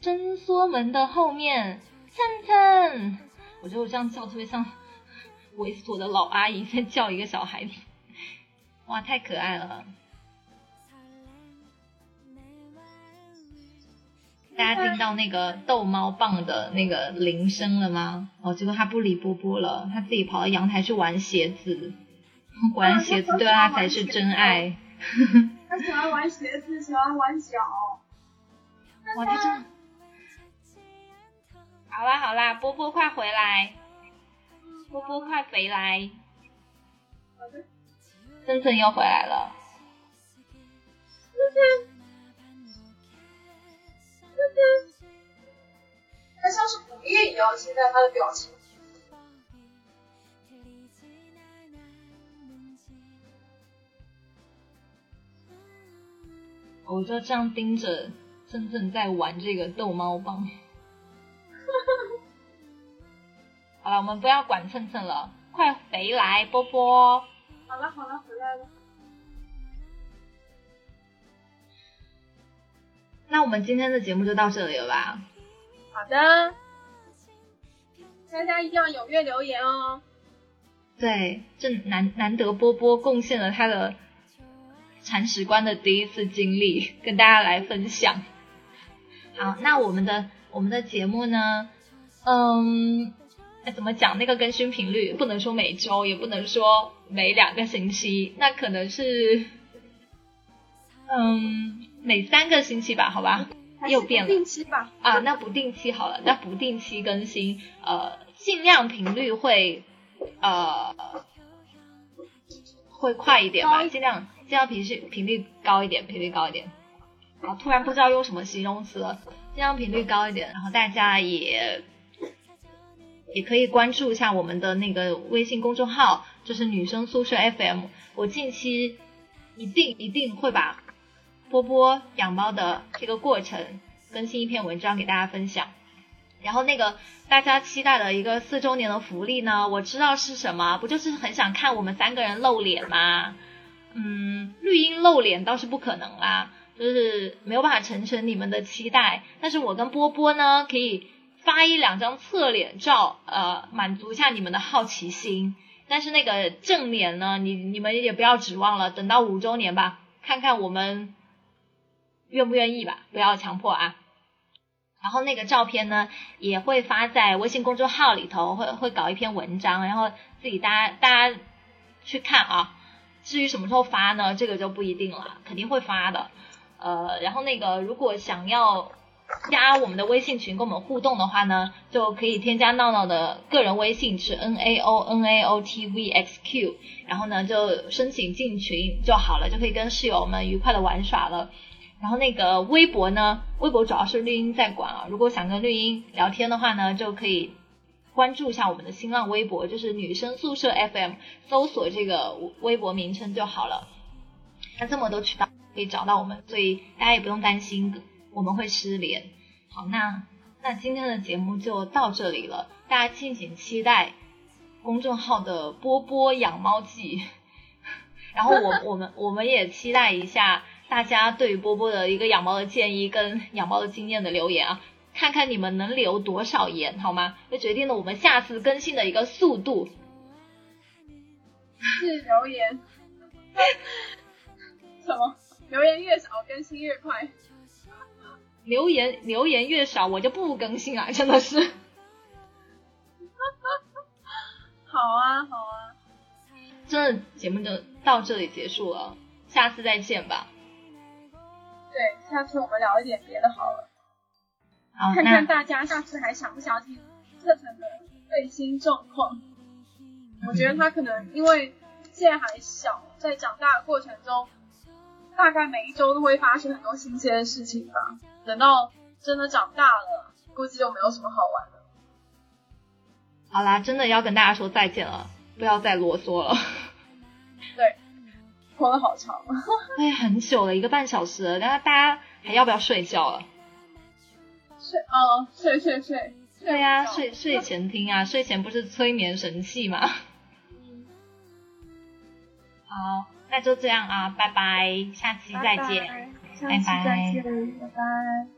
伸缩门的后面。蹭蹭，我觉得我这样叫特别像猥琐的老阿姨在叫一个小孩子。哇，太可爱了！大家听到那个逗猫棒的那个铃声了吗？哦，结果他不理波波了，他自己跑到阳台去玩鞋子。果然鞋子对他才是真爱。他喜欢玩鞋子，喜欢玩脚。哇，他真……好啦好啦，波波快回来！波波快回来！好的森森又回来了。他像是不愿意要，现在他的表情。我就这样盯着真正在玩这个逗猫棒。好了，我们不要管蹭蹭了，快回来，波波。好了好了，回来了。那我们今天的节目就到这里了吧？好的，大家一定要踊跃留言哦。对，这难难得波波贡献了他的铲屎官的第一次经历，跟大家来分享。好，那我们的我们的节目呢？嗯，怎么讲？那个更新频率不能说每周，也不能说每两个星期，那可能是，嗯。每三个星期吧，好吧，又变了。定期吧。啊，那不定期好了，那不定期更新，呃，尽量频率会，呃，会快一点吧，尽量尽量频率频率高一点，频率高一点。啊，突然不知道用什么形容词了，尽量频率高一点，然后大家也也可以关注一下我们的那个微信公众号，就是女生宿舍 FM，我近期一定一定会把。波波养猫的这个过程，更新一篇文章给大家分享。然后那个大家期待的一个四周年的福利呢，我知道是什么，不就是很想看我们三个人露脸吗？嗯，绿茵露脸倒是不可能啦，就是没有办法成全你们的期待。但是我跟波波呢，可以发一两张侧脸照，呃，满足一下你们的好奇心。但是那个正脸呢，你你们也不要指望了，等到五周年吧，看看我们。愿不愿意吧？不要强迫啊。然后那个照片呢，也会发在微信公众号里头，会会搞一篇文章，然后自己大家大家去看啊。至于什么时候发呢？这个就不一定了，肯定会发的。呃，然后那个如果想要加我们的微信群跟我们互动的话呢，就可以添加闹闹的个人微信是 n a o n a o t v x q，然后呢就申请进群就好了，就可以跟室友们愉快的玩耍了。然后那个微博呢，微博主要是绿茵在管啊。如果想跟绿茵聊天的话呢，就可以关注一下我们的新浪微博，就是女生宿舍 FM，搜索这个微博名称就好了。那这么多渠道可以找到我们，所以大家也不用担心我们会失联。好，那那今天的节目就到这里了，大家敬请期待公众号的波波养猫记。然后我我们我们也期待一下。大家对于波波的一个养猫的建议跟养猫的经验的留言啊，看看你们能留多少言好吗？就决定了我们下次更新的一个速度。是留言。什么？留言越少，更新越快。留言留言越少，我就不更新了，真的是。好啊，好啊。这节目就到这里结束了，下次再见吧。对，下次我们聊一点别的好了。好，看看大家下次还想不想听特程的最新状况。我觉得他可能因为现在还小，在长大的过程中，大概每一周都会发生很多新鲜的事情吧。等到真的长大了，估计就没有什么好玩的。好啦，真的要跟大家说再见了，不要再啰嗦了。对，拖了好长。哎，很久了，一个半小时了，那大家还要不要睡觉了？睡哦，睡睡睡。对呀，睡睡前听啊，睡前不是催眠神器吗？好，那就这样啊，拜拜，下期再见，拜拜，拜拜。